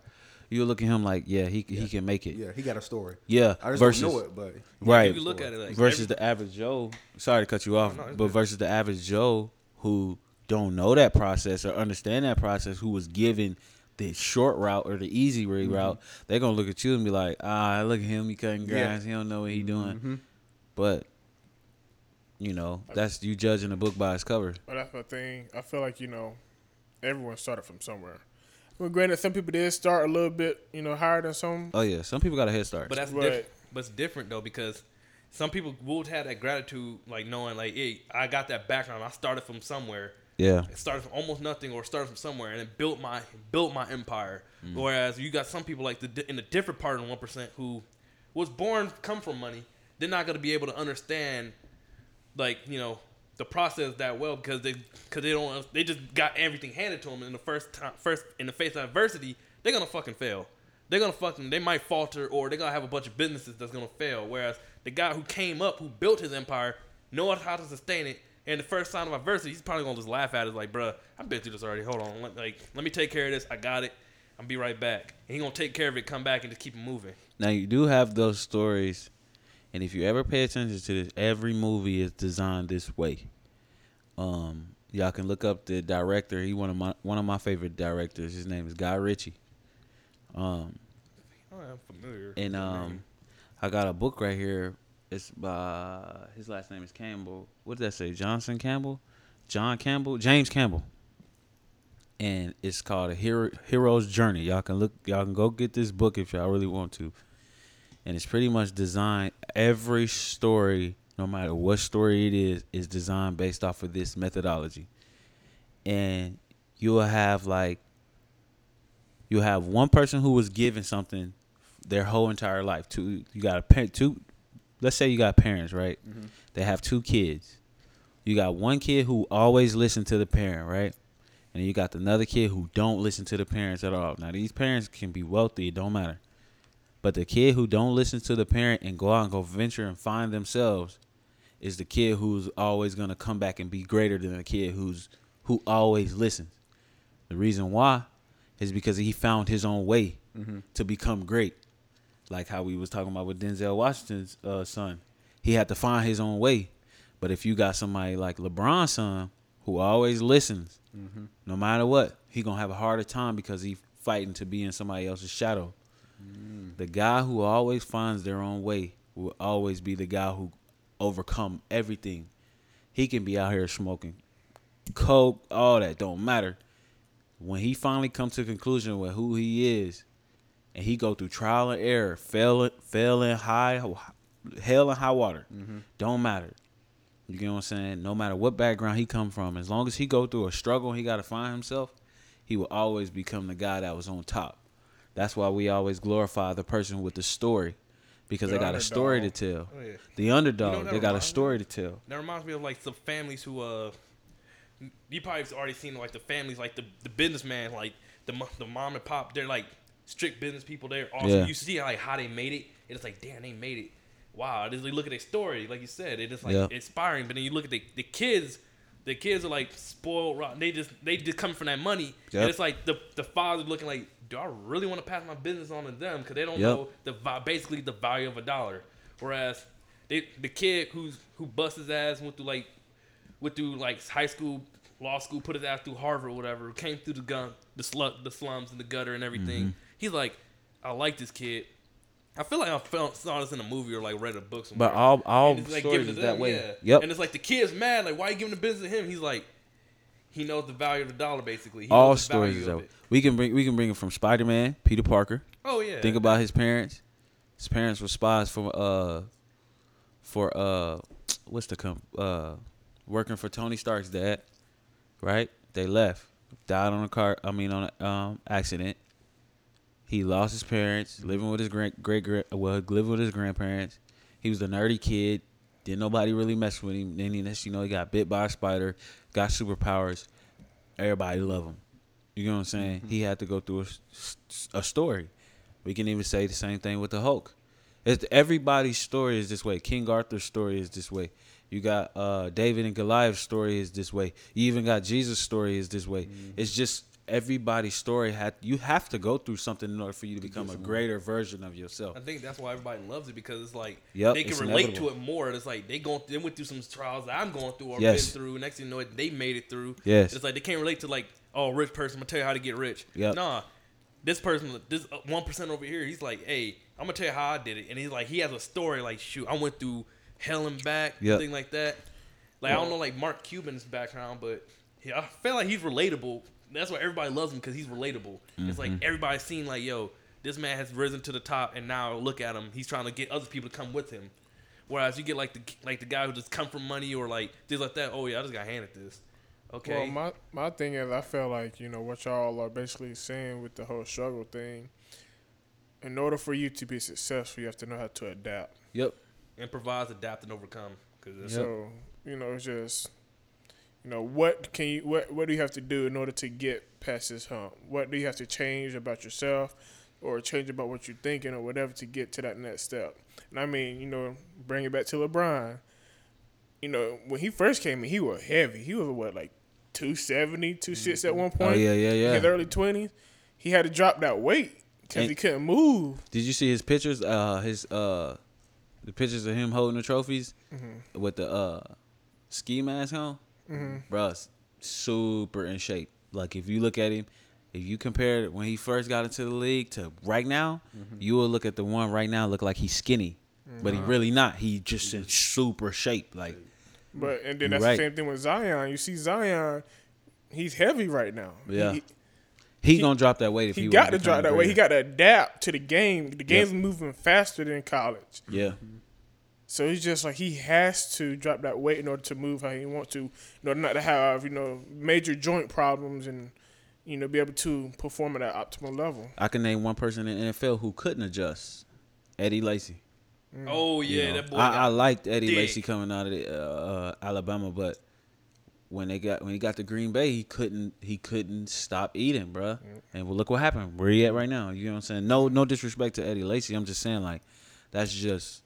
You'll look at him like, yeah, he he can make it. yeah, he got a story. Yeah, I just versus don't know it, but right if you look at it like versus every- the average Joe. Sorry to cut you off, No, it's but good. versus the average Joe who don't know that process or understand that process, who was given the short route or the easy way Mm-hmm. route, they're gonna look at you and be like, ah, look at him, he cutting Yeah. grass, he don't know what he doing. Mhm. But you know, that's you judging a book by its cover. But that's the thing. I feel like you know, everyone started from somewhere. Well, granted, some people did start a little bit, you know, higher than some. Oh yeah, some people got a head start. But that's Right. different. But it's different though because some people will have that gratitude, like knowing, like, hey, I got that background. I started from somewhere. Yeah. It started from almost nothing or started from somewhere and it built my built my empire. Mm. Whereas you got some people like the in a different part of the one percent who was born come from money. They're not gonna be able to understand like you know the process that well because they because they don't they just got everything handed to them in the first time first in the face of adversity they're gonna fucking fail. They're gonna fucking they might falter or they're gonna have a bunch of businesses that's gonna fail whereas the guy who came up who built his empire knows how to sustain it and the first sign of adversity he's probably gonna just laugh at it like bruh I've been through this already hold on like let me take care of this I got it I'm be right back. And he gonna take care of it come back and just keep moving. Now you do have those stories, and if you ever pay attention to this, every movie is designed this way. Um, y'all can look up the director. He one of my one of my favorite directors. His name is Guy Ritchie. Um, oh, I'm familiar and um, I got a book right here. It's by his last name is Campbell. What did that say? Johnson Campbell, John Campbell, James Campbell. And it's called a hero hero's journey. Y'all can look. Y'all can go get this book if y'all really want to. And it's pretty much designed. Every story, no matter what story it is, is designed based off of this methodology. And you'll have like you'll have one person who was given something their whole entire life. Two, you got a parent. Two, let's say you got parents, right? Mm-hmm. They have two kids. You got one kid who always listen to the parent, right? And you got another kid who don't listen to the parents at all. Now these parents can be wealthy, it don't matter. But the kid who don't listen to the parent and go out and go venture and find themselves is the kid who's always gonna come back and be greater than the kid who's who always listens. The reason why is because he found his own way to become great. Like how we was talking about with Denzel Washington's uh, son. He had to find his own way. But if you got somebody like LeBron's son who always listens, no matter what, he gonna have a harder time because he fighting to be in somebody else's shadow. The guy who always finds their own way will always be the guy who overcome everything. He can be out here smoking coke, all that don't matter. When he finally comes to a conclusion with who he is, and he go through trial and error, fail, fail in high, hell and high water, mm-hmm. don't matter. You get what I'm saying? No matter what background he come from, as long as he go through a struggle, he got to find himself. He will always become the guy that was on top. That's why we always glorify the person with the story, because The they got a story to tell. oh, yeah. The underdog, You know they got a reminds me story to tell. That reminds me of like some families who uh, you probably have already seen like the families like the the businessman like the the mom and pop they're like strict business people. They're awesome. Yeah. You see like how they made it. And it's like damn they made it. Wow. Just like, look at their story like you said. It is like inspiring. But then you look at the the kids. The kids are like spoiled. rotten. They just they just come from that money. Yep. And it's like the the father looking like, do I really want to pass my business on to them? Because they don't Yep. know the basically the value of a dollar. Whereas they, the kid who's who busts his ass went through like went through like high school, law school, put his ass through Harvard, or whatever, came through the gun, the slut, the slums, and the gutter and everything. Mm-hmm. He's like, I like this kid. I feel like I felt saw this in a movie or like read a book somewhere. But all all like, stories is that them, way. yeah. Yep. And it's like the kid's mad, like why you giving the business to him? He's like, he knows the value of the dollar basically. He all stories is of that way. it. We can bring we can bring it from Spider Man, Peter Parker. Oh yeah. Think about his parents. His parents were spies for uh for uh what's the com uh working for Tony Stark's dad, right? They left, died on a car. I mean on a um accident. He lost his parents, living with his great great great well living with his grandparents. He was a nerdy kid. Didn't nobody really mess with him. Then he, next you know, he got bit by a spider, got superpowers. Everybody love him. You know what I'm saying? He had to go through a story. We can even say the same thing with the Hulk. It's, everybody's story is this way. King Arthur's story is this way. You got uh, David and Goliath's story is this way. You even got Jesus' story is this way. It's just everybody's story had you have to go through something in order for you to become a greater version of yourself. I think that's why everybody loves it because it's like Yep, they can relate inevitable. to it more. It's like they going they went through some trials that I'm going through or Yes. been through. Next thing you know, it, they made it through. Yes. it's like they can't relate to like oh rich person. I'm gonna tell you how to get rich. Yeah, Nah, this person, this uh, one percent over here, he's like, hey, I'm gonna tell you how I did it, and he's like, he has a story like shoot, I went through hell and back, Yep. thing like that. Like I don't know like Mark Cuban's background, but yeah, I feel like he's relatable. That's why everybody loves him because he's relatable. It's like mm-hmm. everybody's seen like, yo, this man has risen to the top, and now look at him. He's trying to get other people to come with him. Whereas you get like the like the guy who just come from money or like things like that. Oh yeah, I just got handed this. Okay. Well, my my thing is, I feel like you know what y'all are basically saying with the whole struggle thing. In order for you to be successful, you have to know how to adapt. Yep. Improvise, adapt, and overcome. Cause Yep. So you know, it's just you know what can you what what do you have to do in order to get past this hump? What do you have to change about yourself, or change about what you're thinking, or whatever to get to that next step? And I mean, you know, bring it back to LeBron. You know, when he first came in, he was heavy. He was what like 270, 26 at one point. yeah, yeah, yeah. In his early twenties, he had to drop that weight because he couldn't move. Did you see his pictures? Uh, his uh, the pictures of him holding the trophies Mm-hmm. with the uh ski mask on. Mm-hmm. Bruh, super in shape. Like if you look at him, if you compare it when he first got into the league to right now, mm-hmm. you will look at the one right now look like he's skinny, mm-hmm. but he uh-huh. really not. He just in super shape. Like But and then that's right. the same thing with Zion. You see Zion, he's heavy right now. Yeah. He, he, He- gonna drop that weight if he, he, got wanna drop that weight. He got to adapt to the game. The game's moving faster than college. Yeah, mm-hmm. So he's just like he has to drop that weight in order to move how he wants to, in order not to have you know major joint problems and you know be able to perform at that optimal level. I can name one person in the NFL who couldn't adjust. Eddie Lacy. oh You yeah, know, that boy. I, I liked Eddie dick. Lacy coming out of the, uh, uh, Alabama, but when they got when he got to Green Bay, he couldn't he couldn't stop eating, bruh. And well, look what happened. Where he at right now? You know what I'm saying? No, no disrespect to Eddie Lacy. I'm just saying like that's just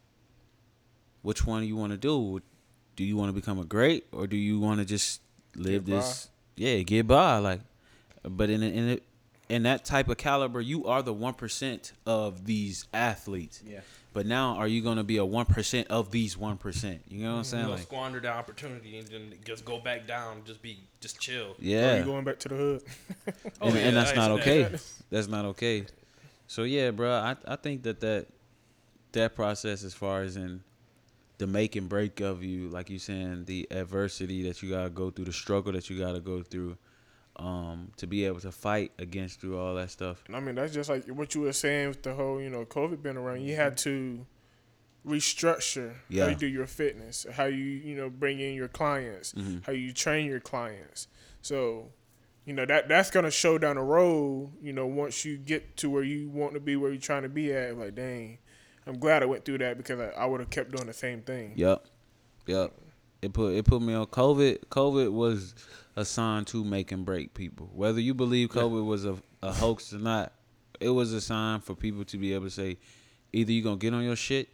which one do you want to do. Do you want to become a great or do you want to just live Get by. this? Yeah, get by. Like, but in in a, in that type of caliber, you are the one percent of these athletes. Yeah. But now, are you gonna be a one percent of these one percent? You know what I'm you saying? know, Like, squander the opportunity and then just go back down. Just be, just chill. Or yeah, oh, you going back to the hood? Oh, and, yeah, and that's I not okay. saying That's not okay. So yeah, bro, I I think that that that process, as far as in the make and break of you, like you saying, the adversity that you gotta go through, the struggle that you gotta go through, um, to be able to fight against through all that stuff. And I mean, that's just like what you were saying with the whole, you know, COVID being around. You had to restructure Yeah. how you do your fitness, how you, you know, bring in your clients, Mhm. how you train your clients. So, you know, that that's gonna show down the road. You know, once you get to where you want to be, where you're trying to be at. Like, dang, I'm glad I went through that because I, I would have kept doing the same thing. Yep, yep. It put it put me on COVID. COVID was a sign to make and break people. Whether you believe COVID was a, a hoax or not, it was a sign for people to be able to say, either you're gonna get on your shit,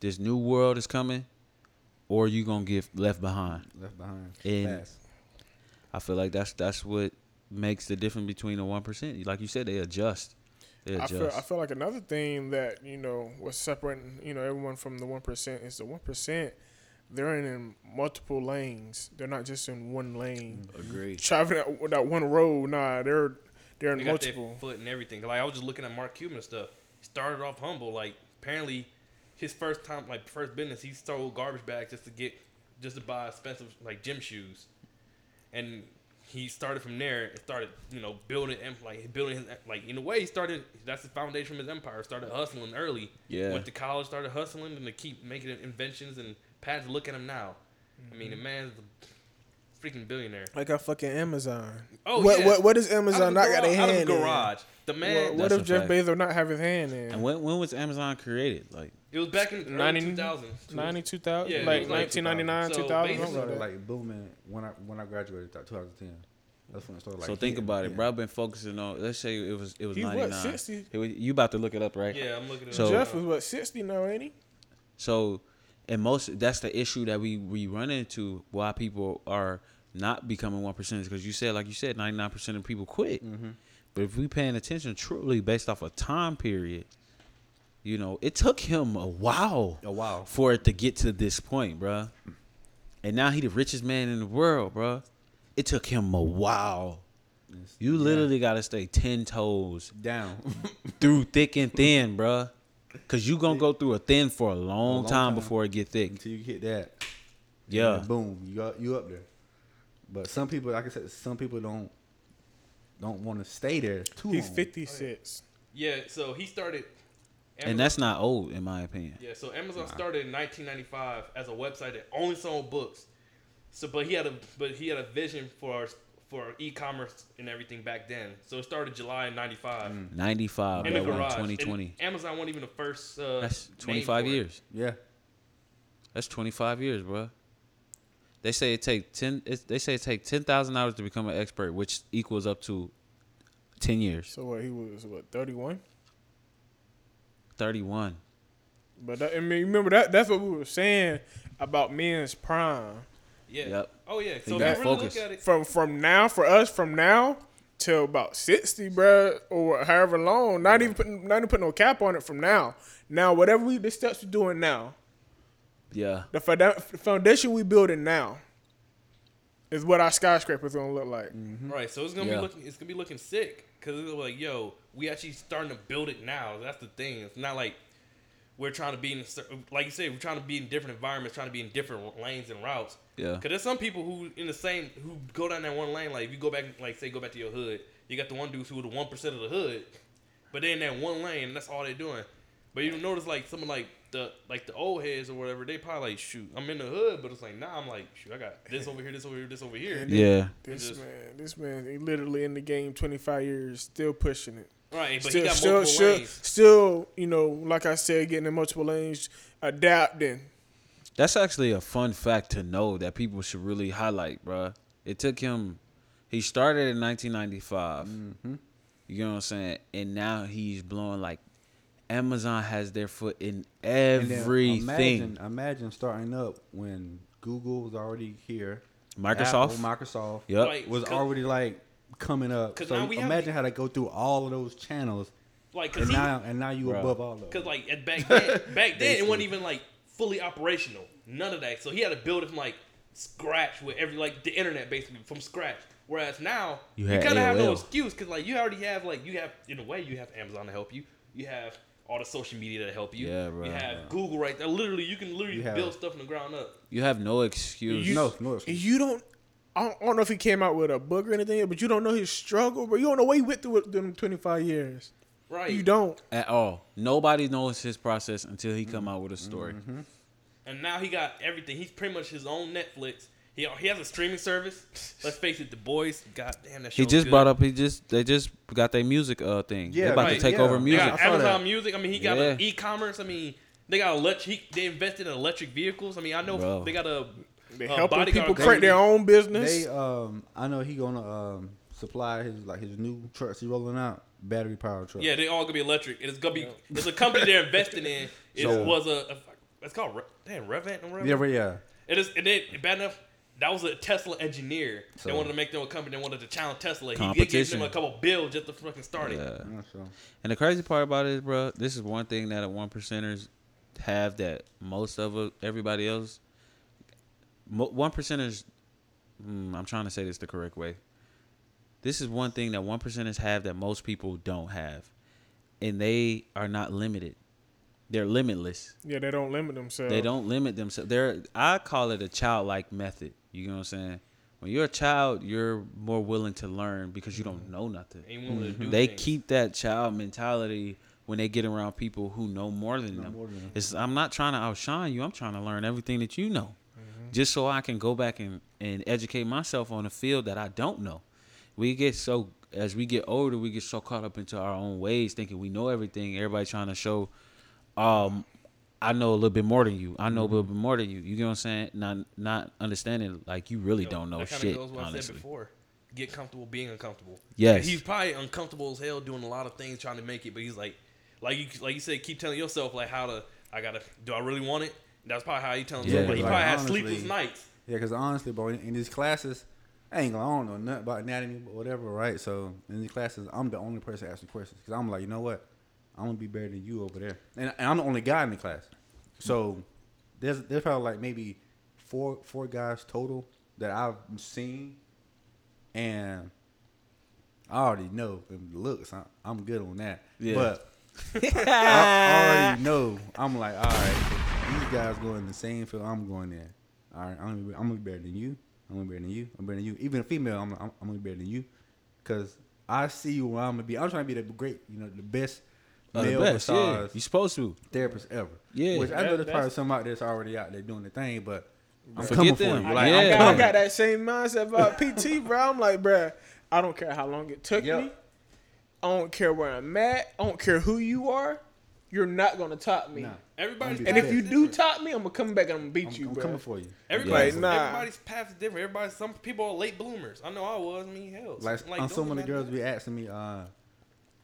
this new world is coming, or you're gonna get left behind. Left behind. And Fast. I feel like that's that's what makes the difference between the one percent. Like you said, they adjust. They I adjust. feel I feel like another thing that you know was separating you know everyone from the one percent is the one percent. They're in, in multiple lanes. They're not just in one lane. Agreed. Traveling that, that one road. Nah, they're they're in They got their multiple. foot and everything. Like I was just looking at Mark Cuban stuff. He started off humble. Like apparently, his first time, like first business, he stole garbage bags just to get, just to buy expensive like gym shoes, and he started from there. and Started you know building em- like building his like in a way he started. That's the foundation of his empire. Started hustling early. Yeah. Went to college, started hustling, and to keep making inventions and patents. Look at him now. I mean, the mm-hmm. man's a freaking billionaire. Like a fucking Amazon. Oh, what, yeah. what what does Out of Amazon the not got a their out of hand the in? garage. The man, What, what if Jeff fact. Bezos not have his hand in? And when when was Amazon created? Like it was back in 90 90, 2000. 92, 2000? Yeah, it like was like 1999, 2000. 2000, basically- like started that. like booming when I when I graduated, 2010. That's when it started. Like so, think hitting, about it, yeah. bro. I've been focusing on. Let's say it was it was He's what, ninety nine. 60? You about to look it up, right? Yeah, I'm looking at So- it. Jeff was what, 60 now, ain't he? So, and most that's the issue that we we run into why people are not becoming one percent because you said like you said ninety nine percent of people quit. Mm-hmm. But if we paying attention truly based off a time period, you know, it took him a while, a while for it to get to this point, bruh. And now he the richest man in the world, bruh. It took him a while. It's- You yeah. literally gotta stay ten toes down. through thick and thin, bruh. Cause you gonna go through a thin for a long, long time, time. before it get thick. until you hit that. Yeah. And boom, you up, you up there. But some people, like I said, some people don't don't want to stay there too He's long. 56. Yeah, so he started. And that's not old in my opinion. yeah. So Amazon started in 1995 as a website that only sold books. So, but he had a but he had a vision for for e-commerce and everything back then. So it started July of '95 Mm. 95, in the garage. 2020. And Amazon wasn't even the first. Uh, That's name 25 for it. years. Yeah. That's 25 years, bro. They say it take 10 it's, they say it take 10,000 hours to become an expert, which equals up to 10 years. So what? He was what? Thirty one. 31. But that, I mean, remember that that's what we were saying about men's prime. Yeah. Yep. Oh yeah. So got if you really focus. look at it, From from now for us from now till about sixty, bro, or however long. Not even putting not even putting no cap on it from now. Now whatever we the steps we're doing now, Yeah. the foundation we building now is what our skyscraper's gonna look like. Mm-hmm. right? So it's gonna Yeah. be looking. It's gonna be looking sick because it's like, yo, we actually starting to build it now. That's the thing. It's not like we're trying to be in, like you said, we're trying to be in different environments, trying to be in different lanes and routes. Yeah. Cause there's some people who in the same who go down that one lane. Like if you go back, like say go back to your hood, you got the one dudes who are the one percent of the hood, but they're in that one lane, and that's all they're doing. But you notice like someone like the like the old heads or whatever, they probably like shoot, I'm in the hood, but it's like nah, I'm like shoot, I got this over here, this over here, this over here. Yeah. This Just- man, this man, he literally in the game twenty five years, still pushing it. Right, but still, he got still, multiple still, lanes. still, you know, like I said, getting in multiple lanes, adapting. That's actually a fun fact to know that people should really highlight, bruh. It took him he started in 1995. Mm-hmm. You know what I'm saying? And now he's blowing like Amazon has their foot in everything. Imagine, imagine starting up when Google was already here. Microsoft. Apple, Microsoft Yep. Like, was 'cause- already like coming up. So now we have- imagine how to go through all of those channels, Like, cause and he, now and now you Bruh. above all of them. Cause like at back then, back then it wasn't even like fully operational. None of that. So he had to build it from like scratch with every like the internet basically from scratch. Whereas now You you, kind of have no excuse because like you already have like you have in a way you have Amazon to help you. You have all the social media to help you. Yeah, bro. You have Google right there. Literally, you can literally You have- build stuff from the ground up. You have no excuse. You- no, no, excuse. You don't. I don't, I don't know if he came out with a book or anything, but you don't know his struggle, but you don't know what he went through with them 25 years. Right. You don't. at all. Nobody knows his process until he come out with a story. Mm-hmm. And now he got everything. He's pretty much his own Netflix. He, he has a streaming service. Let's face it, the boys. God damn that. Show. He just good. brought up. He just they just got their music uh thing. Yeah, they about right, to take yeah. over They They music. got I Amazon. Music. I mean, he got Yeah. an e-commerce. I mean, they got electric. He, they invested in electric vehicles. I mean, I know Bro. they got a. They Uh, helping bodyguard people company. create their own business. They um, I know he gonna um supply his like his new trucks he rolling out battery powered trucks. Yeah, they all gonna be electric. It's gonna be. It's a company they're investing in. It So- was a. a it's called Re- damn Rivian. and Rivian? yeah, but yeah. It is. And then bad enough. That was a Tesla engineer. they wanted to make them a company. They wanted to challenge Tesla. He, he gave them a couple bills just to fucking start it. Yeah. yeah, so. And the crazy part about it is, bro, this is one thing that one percenters have that most of uh, everybody else. Mo- one percenters. Mm, I'm trying to say this the correct way. This is one thing that one percenters have that most people don't have, and they are not limited. They're limitless. yeah, they don't limit themselves. They don't limit themselves. They're I call it a childlike method. You know what I'm saying? When you're a child, you're more willing to learn because you don't know nothing. And he wanted to do They things. keep that child mentality when they get around people who know more than Know them. more than them. It's I'm not trying to outshine you. I'm trying to learn everything that you know, Mm-hmm. just so I can go back and and educate myself on a field that I don't know. We get so as we get older, we get so caught up into our own ways, thinking we know everything. Everybody trying to show, um, I know a little bit more than you. I know a little bit more than you. You get what I'm saying? Not not understanding like you really Yo, don't know that shit. Goes what I said honestly, before. Get comfortable being uncomfortable. Yes. He's probably uncomfortable as hell doing a lot of things trying to make it, but he's like, like you, like you said, keep telling yourself like how to. I gotta. Do I really want it? That's probably how he telling Yeah, himself. But he like, probably had honestly- sleepless nights. Yeah, because honestly, bro, in, in these classes, I ain't gonna I don't know nothing about anatomy, but whatever, right? So in these classes, I'm the only person asking questions because I'm like, you know what? I'm gonna be better than you over there, and, and I'm the only guy in the class. So there's there's probably like maybe four four guys total that I've seen, and I already know from the looks. I, I'm good on that. Yeah. But I already know. I'm like, all right, these guys go in the same field I'm going there. All right, I'm gonna, be, I'm gonna be better than you. I'm gonna be better than you. I'm better than you. Even a female, I'm, I'm, I'm gonna be better than you, cause I see where I'm gonna be. I'm trying to be the great, you know, the best Uh, the male best, yeah. massage You supposed to. therapist ever. Yeah. Which I know there's probably that's- some out there that's already out there doing the thing, but I'm Forget coming for them. you. Like, I Yeah. I'm got, I got that same mindset about PT, bro. I'm like, bro, I don't care how long it took Yep. me. I don't care where I'm at. I don't care who you are. You're not gonna top me. Nah. Everybody's And if you path do different. top me, I'm gonna come back and I'm gonna beat I'm, you, I'm bro. coming for you. Everybody's, Like, nah. everybody's path is different. Everybody, some people are late bloomers. I know I was. I mean, hell. Like, like on don't some of the matter. girls be asking me, uh,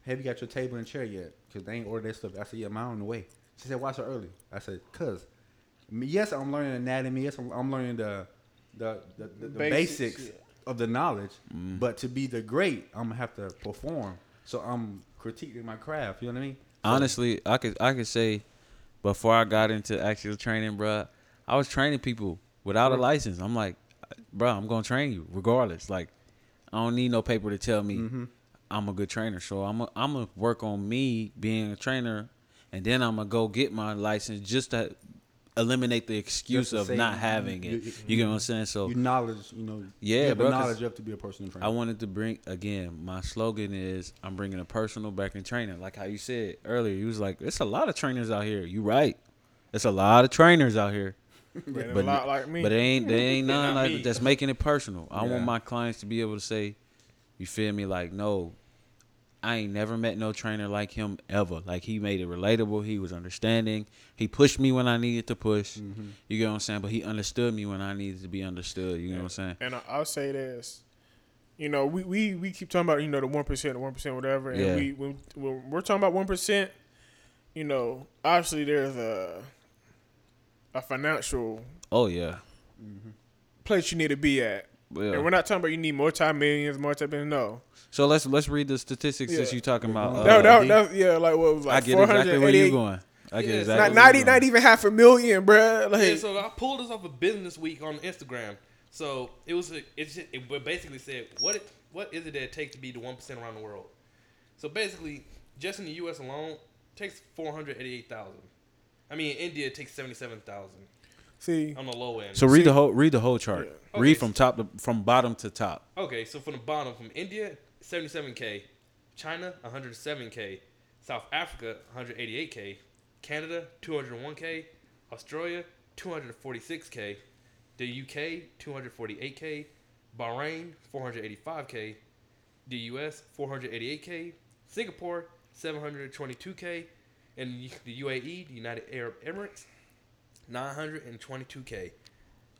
"Have you got your table and chair yet?" Because they ain't ordered that stuff. I said, "Yeah, mine on the way." She said, "Why so early?" I said, "Cause, yes, I'm learning anatomy. Yes, I'm, I'm learning the the the, the, the Basics, basics, yeah. of the knowledge. But to be the great, I'm gonna have to perform. So I'm critiquing my craft. You know what I mean? So- Honestly, I could I could say before I got into actual training, bro, I was training people without a license. I'm like, bro, I'm gonna train you regardless. Like, I don't need no paper to tell me Mm-hmm. I'm a good trainer. So I'm a, I'm gonna work on me being a trainer, and then I'm gonna go get my license just to eliminate the excuse of not having you- it. you- You get what I'm saying? So you knowledge. You know. Yeah, you have bro, the 'cause knowledge you have to be a personal trainer. I wanted to bring again. My slogan is I'm bringing a personal back in training. Like how you said earlier, you was like, "It's a lot of trainers out here." You right. It's a lot of trainers out here, But, But- a lot like me. but they ain't they ain't none like me. that's making it personal. I Yeah. want my clients to be able to say, "You feel me?" Like, no, I ain't never met no trainer like him ever. Like he made it relatable. He was understanding. He pushed me when I needed to push. Mm-hmm. You get what I'm saying? But he understood me when I needed to be understood. You know what I'm saying? And I- I'll say this. You know, we, we, we keep talking about, you know, the 1%, the 1%, whatever. And Yeah. we, when, when we're talking about 1%, you know, obviously there's a, a financial Oh yeah. place you need to be at. Well, And we're not talking about you need multi-millions, multi-billions. No. So let's let's read the statistics that Yeah. you talking about. Uh, that, that, D. yeah, like what was like I get exactly where you 488 going. I get Yeah, exactly. Not, not, e- not even half a million, bruh. Like, Yeah, so I pulled this off of Business Week on Instagram. So it was a, it just it basically said what it, what is it that it takes to be the one percent around the world. So basically, just in the U.S. alone, it takes four hundred eighty-eight thousand. I mean, in India it takes seventy-seven thousand see, on the low end. So read See- the whole read the whole chart. Yeah. Read from top to from bottom to top. Okay, so from the bottom, from India, 77K. China, 107K. South Africa, 188K. Canada, 201K. Australia, 246K. The UK, 248K. Bahrain, 485K. The US, 488K. Singapore, 722K. And the UAE, the United Arab Emirates, 922K.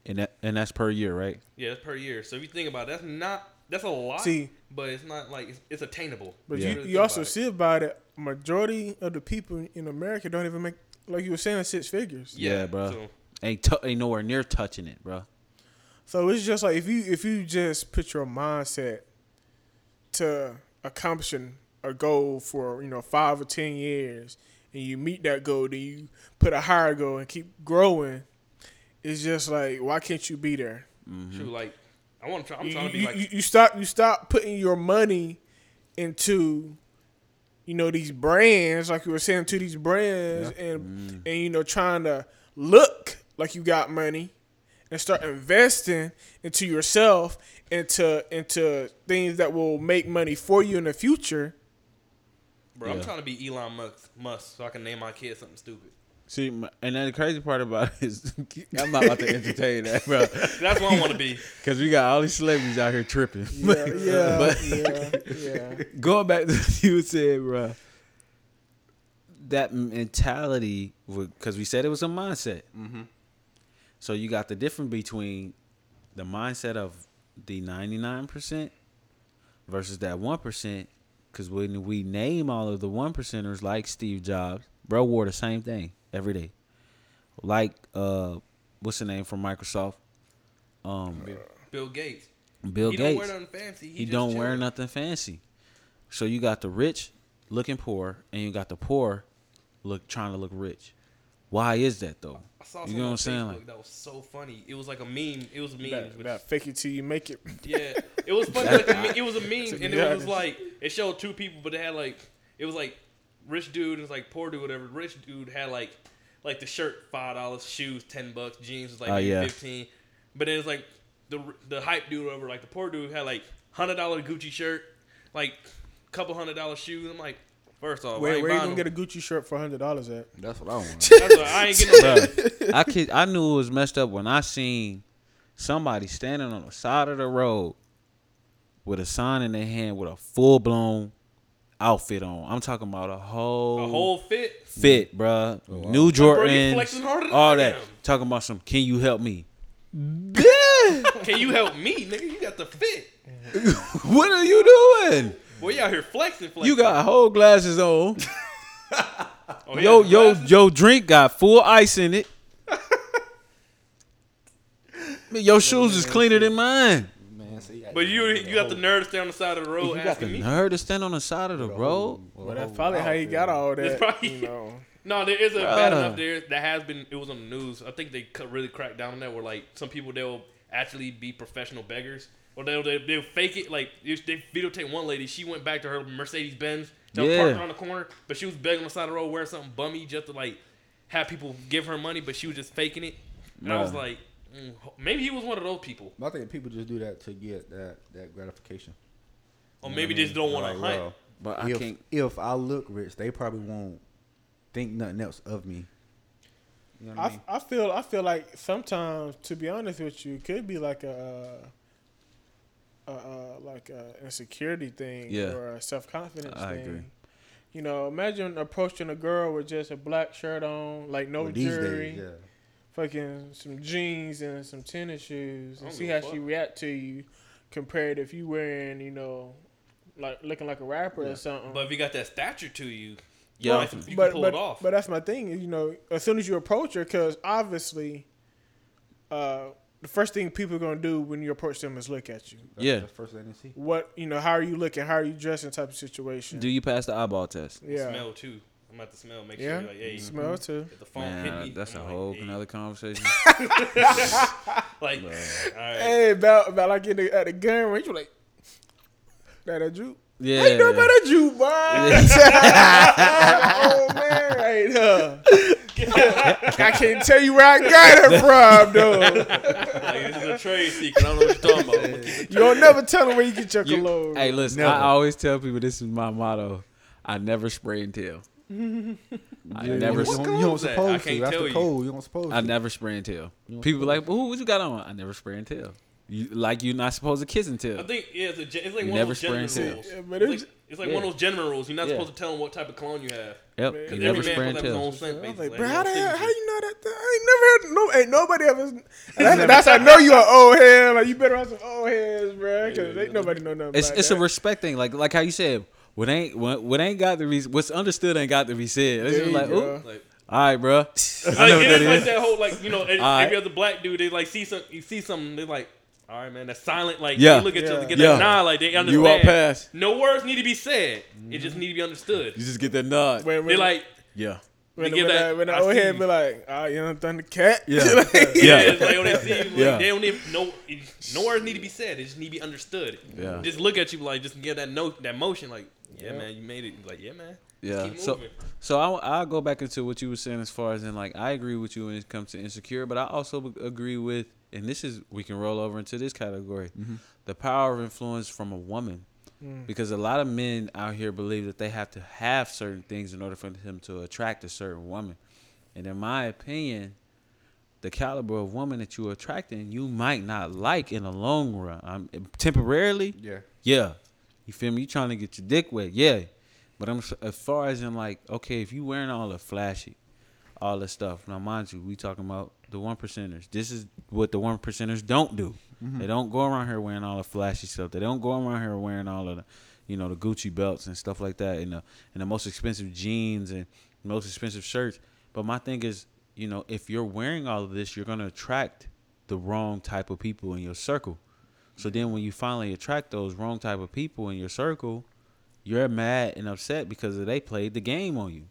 And that and that's per year, right? Yeah, that's per year. So if you think about it, that's not that's a lot. See- but it's not like it's, it's attainable. but Yeah. you, you also about it. see about it, majority of the people in America don't even make, like you were saying, six figures. Yeah, bro. So, Ain't t- ain't nowhere near touching it, bro. So it's just like if you if you just put your mindset to accomplishing a goal for you know five or ten years, and you meet that goal, then you put a higher goal and keep growing. It's just like why can't you be there? Mm-hmm. true. Like I want to try. I'm You, to be you- like you- you stop you stop putting your money into you know these brands like you were saying to these brands and mm. and you know trying to look like you got money and start investing into yourself into into things that will make money for you in the future bro. I'm trying to be Elon Musk, Musk, so I can name my kid something stupid. See, and then the crazy part about it is, I'm not about to entertain that, bro, That's what I want to be. because we got all these celebrities out here tripping. yeah yeah But- yeah yeah going back to what you said, bro, that mentality, because we said it was a mindset. Mm-hmm. So you got the difference between the mindset of the 99% versus that 1%. Because when we name all of the one percenters like Steve Jobs, bro wore the same thing every day. Like, uh, what's the name from Microsoft? Um, Bill Gates. Bill he Gates. don't wear nothing fancy. He, he don't wear nothing fancy. So you got the rich looking poor, and you got the poor look trying to look rich. Why is that though? I saw You know what I'm saying? Like- that was so funny. It was like a meme. It was a meme. that, which- that fake it till you make it Yeah, it was funny. Like a me- it was a meme, and it was like it showed two people, but they had like it was like rich dude and it's like poor dude, whatever. Rich dude had like like the shirt five dollars, shoes ten bucks, jeans was like oh, maybe yeah. fifteen. But then it's like the the hype dude over like the poor dude had like hundred dollar Gucci shirt, like couple hundred dollar shoes. I'm like, First off, Where, ain't where you gonna no- get a Gucci shirt for hundred dollars at? That's what I want. That's what, I ain't getting no I kid, I knew it was messed up when I seen somebody standing on the side of the road with a sign in their hand with a full blown outfit on. I'm talking about a whole, a whole fit. fit, bruh. Oh, wow. New Bro, you Jordans, flexing harder than all that. am. Talking about some. Can you help me? Can you help me, nigga? You got the fit. what are you doing? Boy, you out here flexing, flexing. You got whole glasses on. oh, Yo, has yo, glasses? yo, drink got full ice in it. Man, Your shoes is cleaner than mine. Man, see, But you, you got the nerve to stay on the side of the road You got the me. nerve to stand on the side of the road. But that's probably how he got all that. It's probably- You know. No, there is a bad enough there that has been. It was on the news. I think they really cracked down on that. Where like some people they'll actually be professional beggars, or they'll they'll, they'll fake it. Like if they videotape one lady, she went back to her Mercedes Benz that was Yeah. parked around the corner, but she was begging on the side of the road wearing something bummy just to like have people give her money, but she was just faking it. And I was like, mm, maybe he was one of those people, I think people just do that to get that that gratification. or You maybe what I just don't want Like, to hunt. well, But I if, can't. if I look rich, they probably won't think nothing else of me. You know what I, I, mean? I feel I feel like sometimes, to be honest with you, it could be like a, uh, a, a like a insecurity thing Yeah. or a self confidence I thing. agree. You know, imagine approaching a girl with just a black shirt on, like no Well, jewelry, days, yeah. fucking some jeans and some tennis shoes, and see give a how she react to you, compared if you wearing, you know, like looking like a rapper Yeah. or something. But if you got that stature to you, Yeah. you, can- you but pull but, it off. but that's my thing. is, You know, as soon as you approach her, because obviously, uh, the first thing people are gonna do when you approach them is look at you. That's, Yeah. The first thing they see. What you know, how are you looking? How are you dressing? Type of situation. Do you pass the eyeball test? yeah, smell too. I'm at the smell. Make yeah. sure you're like, hey, Smell too. if the phone hit me, that's a I'm like, whole hey. another conversation. Like, all right. Hey, about about like in the, at the gun range, you like that a Jew. Yeah. How you know about a Jew, boy? oh man, right there. I can't tell you where I got it from, though. Like, this is a trade secret. I don't know what you're talking about. I'm gonna keep it You don't never tell them where you get your You- cologne. hey, listen. Never. I always tell people this is my motto. I never spray and tell. I Yeah, never. You don't, color you don't was that? I to. can't That's tell the you. code. You don't supposed I to. never spray and tell. People supposed like, "Ooh, what you got on?" I never spray and tell. You like you're not supposed to kiss and I think yeah, it's, a, gen- it's like You one of those gentleman rules. Yeah, but It's it's, like, it's like Yeah. one of those gentleman rules. You're not Yeah. supposed to tell them what type of cologne you have. Yep. Man, You never every spray man and supposed to have his own scent. I was like, bro, how, no the hell, how you know that? I ain't never heard no, ain't nobody ever. That's, that's how I know you an old head. Like you better have some old heads, bro, because ain't nobody know nothing. It's about it's a that. respect thing. Like like how you said, what ain't what, what ain't got to be what's understood ain't got to be said. It's just like, go. Like, all right, bro. It's I like, know what it's that like that whole like you know every, Alright. every other black dude they like see some you see something they're like all right man that's silent like Yeah. they look at you Yeah. to get Yeah. that nod like they understand You walk past, no words need to be said it just need to be understood you just get that nod. when, they when, like Yeah. when, they when, that, that, when the I old see head you. be like, oh, you know, Thundercat. Yeah. Like, yeah, Yeah. it's like when they see you like, Yeah. they don't even no no words need to be said it just need to be understood Yeah. just look at you like just give that note that motion like yeah, Yeah. man you made it like yeah man Yeah. So so I I'll go back into what you were saying as far as in like I agree with you when it comes to insecure, but I also agree with and this is we can roll over into this category, the power of influence from a woman. Mm. Because a lot of men out here believe that they have to have certain things in order for them to attract a certain woman. And in my opinion, the caliber of woman that you're attracting, you might not like in the long run. Um, temporarily, Yeah. yeah. You feel me? You trying to get your dick wet, yeah. But I'm as far as in like, okay, if you wearing all the flashy, all the stuff. Now, mind you, we talking about the one percenters. This is what the one percenters don't do. Mm-hmm. They don't go around here wearing all the flashy stuff. They don't go around here wearing all of the, you know, the Gucci belts and stuff like that, and the and the most expensive jeans and most expensive shirts. But my thing is, you know, if you're wearing all of this, you're gonna attract the wrong type of people in your circle. So then when you finally attract those wrong type of people in your circle, you're mad and upset because they played the game on you.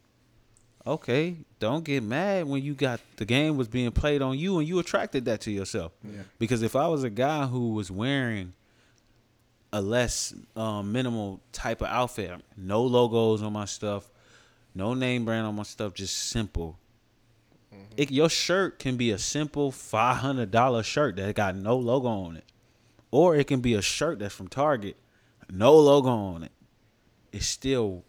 Okay, don't get mad when you got the game was being played on you and you attracted that to yourself. Yeah. Because if I was a guy who was wearing a less um, minimal type of outfit, no logos on my stuff, no name brand on my stuff, just simple. It, your shirt can be a simple five hundred dollar shirt that got no logo on it, or it can be a shirt that's from Target, no logo on it. It's still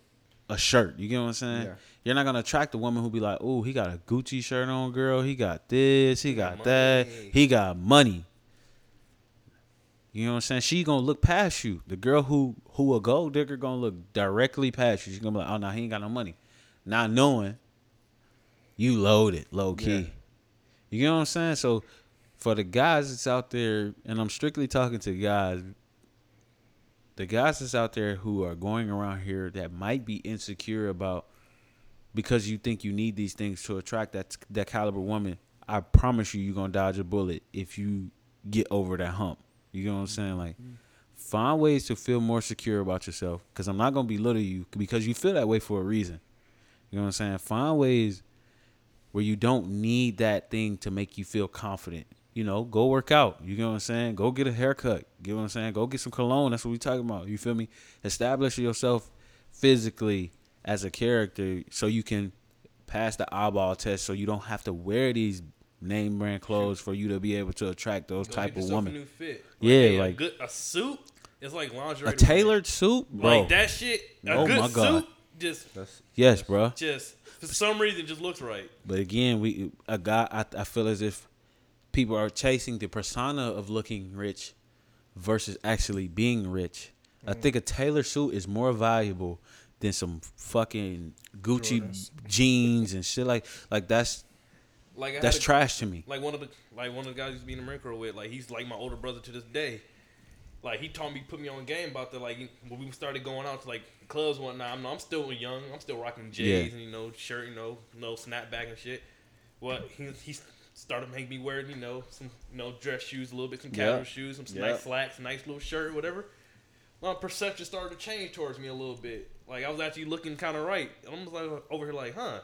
a shirt. You get what I'm saying? Yeah. You're not gonna attract a woman who be like, "Oh, he got a Gucci shirt on, girl. He got this. He got got that. He got money." You know what I'm saying? She gonna look past you. The girl who who a gold digger gonna look directly past you. She's gonna be like, "Oh, no, he ain't got no money," not knowing you loaded low key. Yeah. You know what I'm saying? So for the guys that's out there, and I'm strictly talking to guys, the guys that's out there who are going around here that might be insecure about because you think you need these things to attract that that caliber woman. I promise you, you're gonna dodge a bullet if you get over that hump. You know what I'm mm-hmm. saying? Like, mm-hmm. find ways to feel more secure about yourself. Because I'm not gonna belittle you because you feel that way for a reason. You know what I'm saying? Find ways where you don't need that thing to make you feel confident. You know, go work out. You know what I'm saying? Go get a haircut. You know what I'm saying? Go get some cologne. That's what we talking about. You feel me? Establish yourself physically as a character so you can pass the eyeball test so you don't have to wear these name brand clothes for you to be able to attract those Go type get of women. A. Yeah, hey, like- a, good, a suit. It's like lingerie. A to women. tailored suit, bro. Like that shit. A Oh good my God. suit. Just, That's yes, bro. just for some reason, just looks right. But again, we a guy. I, I feel as if people are chasing the persona of looking rich versus actually being rich. I mm. think a tailor suit is more valuable than some fucking Gucci Jordans. jeans and shit like like that's Like I that's a- trash to me. Like one of the like one of the guys who's being in the Marine Corps with, like he's like my older brother to this day. Like he taught me, put me on game about the like when we started going out to like clubs and whatnot. I'm, I'm still young. I'm still rocking J's Yeah. and you know shirt, you know, no snapback and shit. What he he started making me wear, you know, some you know dress shoes a little bit, some casual Yeah. shoes, some Yeah. nice slacks, nice little shirt, whatever. My perception started to change towards me a little bit. Like I was actually looking kind of right. I'm just like over here like, huh.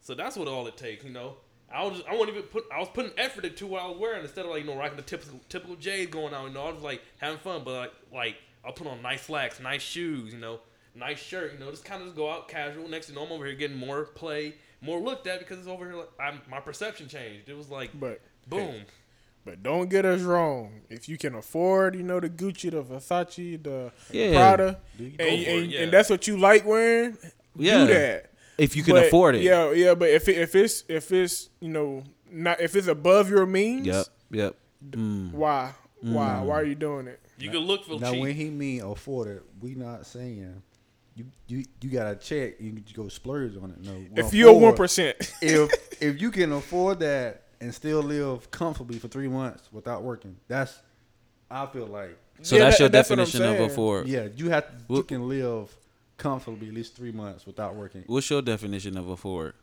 So that's what all it takes, you know. I was just, I wasn't even put I was putting effort into what I was wearing instead of like you know rocking the typical typical J's going out. You know, I was like having fun, but like like I'll put on nice slacks, nice shoes, you know, nice shirt, you know, just kind of just go out casual. Next thing you know, I'm over here getting more play, more looked at because it's over here. Like, I'm, my perception changed. It was like But boom. but don't get us wrong. If you can afford, you know, the Gucci, the Versace, the Yeah. Prada, Do and, go for it, and, yeah. and that's what you like wearing, Yeah. do that. If you can But- afford it. Yeah, yeah. But if it, if it's if it's you know not if it's above your means, Yep. Yep. Mm. why why why are you doing it? You can look for now cheap. when he mean afford it, we not saying you you you got to check. You can go splurge on it. No, we If you're one percent, if if you can afford that and still live comfortably for three months without working, that's I feel like So Yeah, that's that- your that's definition of afford. yeah, you have you can live comfortably at least three months without working. What's your definition of afford?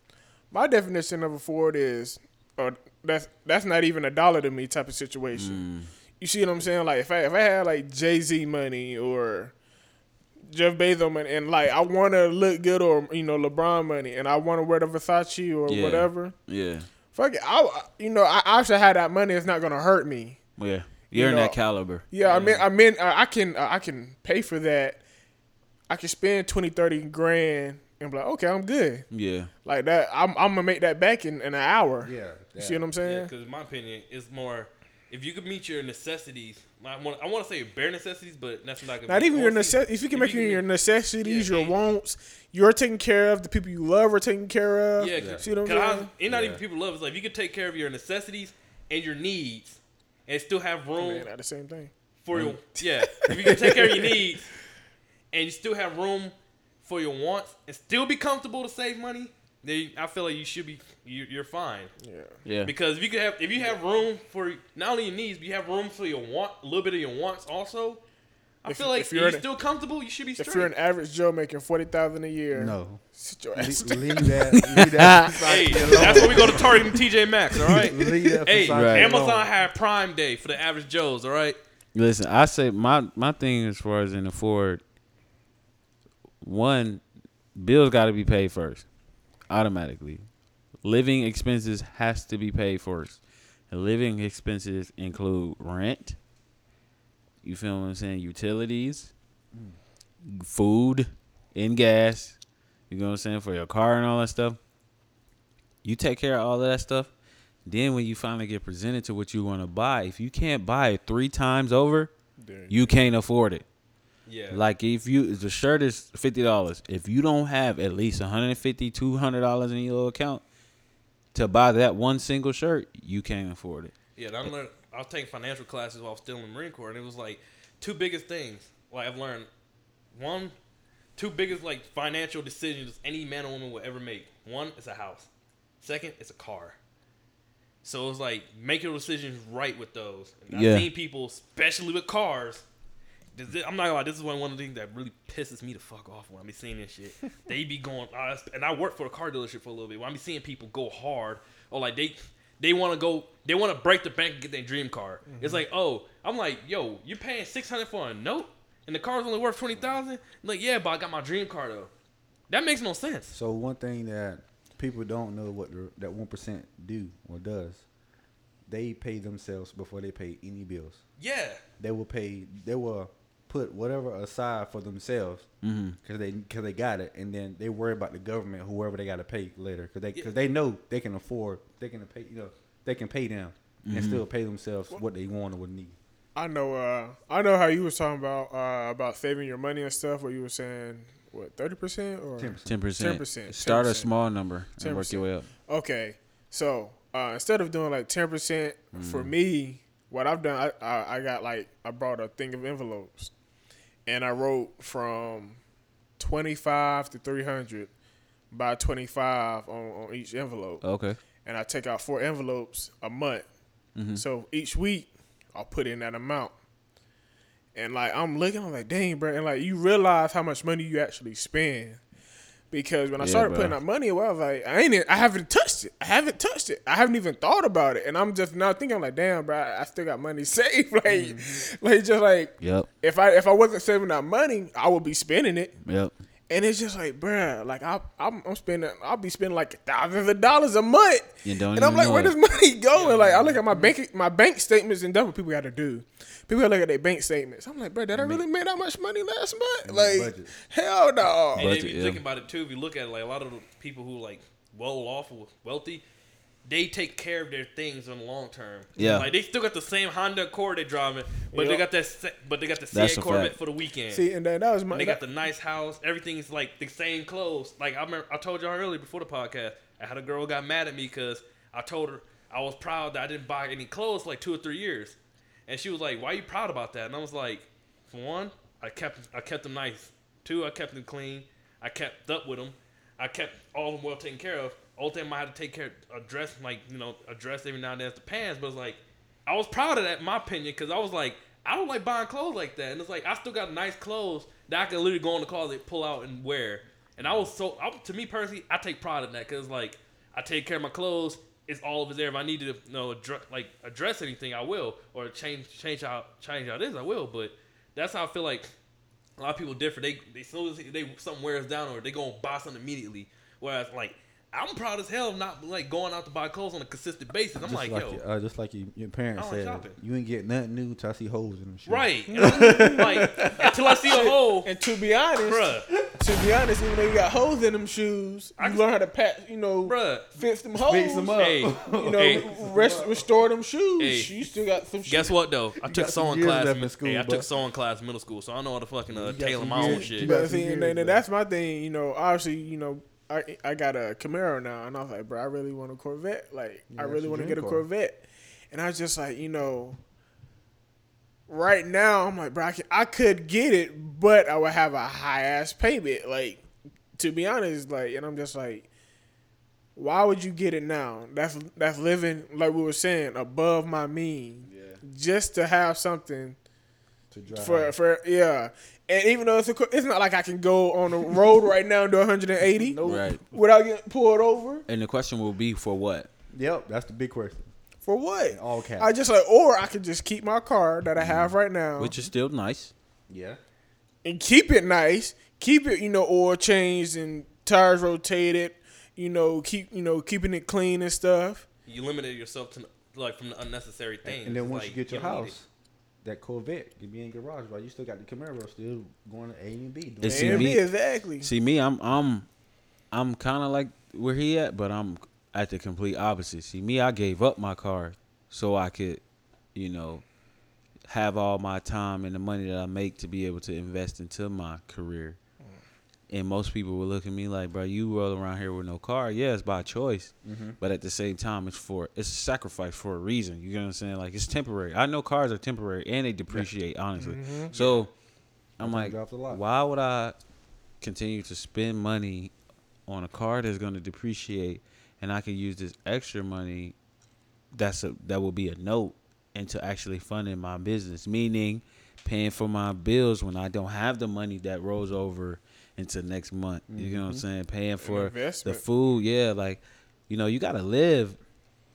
my definition of afford is, uh, that's that's not even a dollar to me type of situation. You see what I'm saying? Like if I if I had like Jay Z money or Jeff Bezos money, and like I want to look good or you know LeBron money, and I want to wear the Versace or Yeah. whatever. Yeah. Fuck it, I you know I I actually had that money. It's not gonna hurt me. Yeah. You're in know, that caliber. Yeah, I mean, I mean, uh, I can, uh, I can pay for that. I can spend 20, 30 grand and be like, okay, I'm good. Yeah. Like that, I'm, I'm gonna make that back in, in an hour. Yeah, You see what I'm saying? Yeah, because in my opinion, it's more if you could meet your necessities. I want, I want to say bare necessities, but that's not gonna Not be even your or see- necessities. If you can make your necessities, Yeah, your wants, you're taken care of. The people you love are taken care of. Yeah, Yeah. See what I'm Cause I, saying? it's not Yeah. even people love. It's like if you could take care of your necessities and your needs, and still have room Man, not the same thing. for your mm. yeah. If you can take care of your needs and you still have room for your wants and still be comfortable to save money, then I feel like you should be you, you're fine. Yeah. Yeah. Because if you could have if you have room for not only your needs, but you have room for your want a little bit of your wants also. I If- feel like if if you're you're, in a- still comfortable, you should be If you're an average Joe making forty thousand a year, No, sit your leave, ass down. leave that. Leave that. hey, that's where we go to Target and TJ Maxx, all right? Leave that Hey, Right. Amazon alone. had Prime Day for the average Joes, all right? Listen, I say my my thing as far as in afford, one, bills got to be paid first, automatically. Living expenses has to be paid first. And living expenses include rent. You feel what I'm saying? Utilities, food, and gas. You know what I'm saying for your car and all that stuff. You take care of all of that stuff. Then when you finally get presented to what you want to buy, if you can't buy it three times over, There you can't afford it. Yeah. Like if you the shirt is fifty dollars, if you don't have at least 150 dollars in your account to buy that one single shirt, you can't afford it. Yeah, I learned. I was taking financial classes while I was still in the Marine Corps, and it was like two biggest things. Like I've learned, one, two biggest like financial decisions any man or woman will ever make. One is a house. Second is a car. So it was like make your decisions right with those. And Yeah. I've seen people, especially with cars. I'm not gonna lie. This is one one of the things that really pisses me the fuck off when I be seeing this shit. they be going, uh, and I worked for a car dealership for a little bit. When I be seeing people go hard, or like they they want to go, they want to break the bank and get their dream car. It's like, oh, I'm like, yo, you're paying six hundred for a note, and the car's only worth twenty thousand. Like, yeah, but I got my dream car though. That makes no sense. So one thing that people don't know what the, that one percent do or does, they pay themselves before they pay any bills. Yeah, They will pay. They will put whatever aside for themselves Mm-hmm. because they because they got it, and then they worry about the government, whoever they got to pay later, because they Yeah. because they know they can afford, they can pay, you know, they can pay them and still pay themselves what they want or what need. I know. Uh, I know how you was talking about uh, about saving your money and stuff. What you were saying what thirty percent or 10%. Ten percent. 10%, Start a small number and work your way up. Okay, so uh, instead of doing like ten percent for me, what I've done, I, I I got like I brought a thing of envelopes, and I wrote from twenty five to three hundred by twenty five on, on each envelope, Okay. and I take out four envelopes a month. Mm-hmm. So each week I'll put in that amount. And like I'm looking, I'm like, dang, bro, and like you realize how much money you actually spend. Because when I Yeah, started bro. putting out money, well, I was like, I ain't, I haven't touched it. I haven't touched it. I haven't even thought about it. And I'm just now thinking, I'm like, damn, bro, I I still got money saved. like, Mm-hmm. like just like Yep. if I if I wasn't saving that money, I would be spending it. Yep. And it's just like, bruh, like I, I'm, I'm spending, I'll be spending like thousands of dollars a month, You don't and I'm like, know where it. does money go? And like, I look at my bank, my bank statements, and that's what people got to do. People gotta look at their bank statements. I'm like, bro, did I really make that much money last month? Like, budget. hell no. And Budget, if you yeah. think about it too, if you look at it, like a lot of the people who like well off or wealthy, they take care of their things in the long term. Yeah. like they still got the same Honda Accord they driving, but they got that, but they got the That's C8 Corvette fact. for the weekend. See, and then that was my. And they got the nice house. Everything's like the same clothes. Like I remember, I told y'all earlier before the podcast, I had a girl got mad at me because I told her I was proud that I didn't buy any clothes for like two or three years, and she was like, "Why are you proud about that?" And I was like, "For one, I kept I kept them nice. Two, I kept them clean. I kept up with them. I kept all of them well taken care of. Only time I had to take care of dress like you know address every now and then is the pants, but it's like I was proud of that in my opinion because I was like I don't like buying clothes like that, and it's like I still got nice clothes that I can literally go in the closet, pull out, and wear. And I was so I, to me personally, I take pride in that because like I take care of my clothes. It's all of it there. If I need to you know address, like address anything, I will, or change change how change how it is, I will. But that's how I feel like a lot of people differ. They they soon as they something wears down or they gonna buy something immediately. Whereas like I'm proud as hell of not like going out to buy clothes on a consistent basis. I'm just like, like, yo, your- uh, just like your, your parents like said, shopping. you ain't get nothing new till I see holes in them. Shoes. right. Like until I see a hole, and to be honest, bruh, to be honest, even though you got holes in them shoes, you I- learn how to pat, you know, bruh. fix them holes. Fix them up. Hey, You know, hey, rest, restore them shoes. Hey. You still got some. guess what though? I took got sewing class. In, in school, hey, I took but- sewing class middle school, so I know how to fucking uh, tailor some my own shit. You got But some see, and, then- and that's my thing. You know, obviously, you know, I I got a Camaro now, and I was like, bro, I really want a Corvette. Like, Yeah, I really want to get a car. Corvette. And I was just like, you know, right now, I'm like, bro, I, can, I could get it, but I would have a high ass payment. Like, to be honest, like, and I'm just like, why would you get it now? That's that's living like we were saying above my means, Yeah. just to have something To drive. for for yeah. And even though it's a, it's not like I can go on the road right now and do 180 Right. without getting pulled over. And the question will be for what? Yep, that's the big question. For what? All caps. I just like, or I could just keep my car that I have right now Which is still nice. yeah. and keep it nice, keep it you know oil changed and tires rotated, you know keep you know keeping it clean and stuff. You limited yourself to like from the unnecessary things. And then once Like, you get your don't need house, that Corvette can be in garage, right? You still got the Camaro still going to A and B. doing It's. See, And me- exactly. See me, I'm I'm I'm kind of like where he at, but I'm at the complete opposite. See me, I gave up my car so I could, you know, have all my time and the money that I make to be able to invest into my career. And most people will look at me like, bro, you roll around here with no car. Yeah, it's by choice. Mhm. But at the same time, it's for it's a sacrifice for a reason. You get what I'm saying? Like it's temporary. I know cars are temporary and they depreciate, honestly. Mhm. So I'm like, drops a lot. why would I continue to spend money on a car that's going to depreciate, and I can use this extra money that's a that will be a note into actually funding my business, meaning paying for my bills when I don't have the money that rolls over into next month. You know what I'm Mhm. saying? Paying for the food, yeah, like you know, you got to live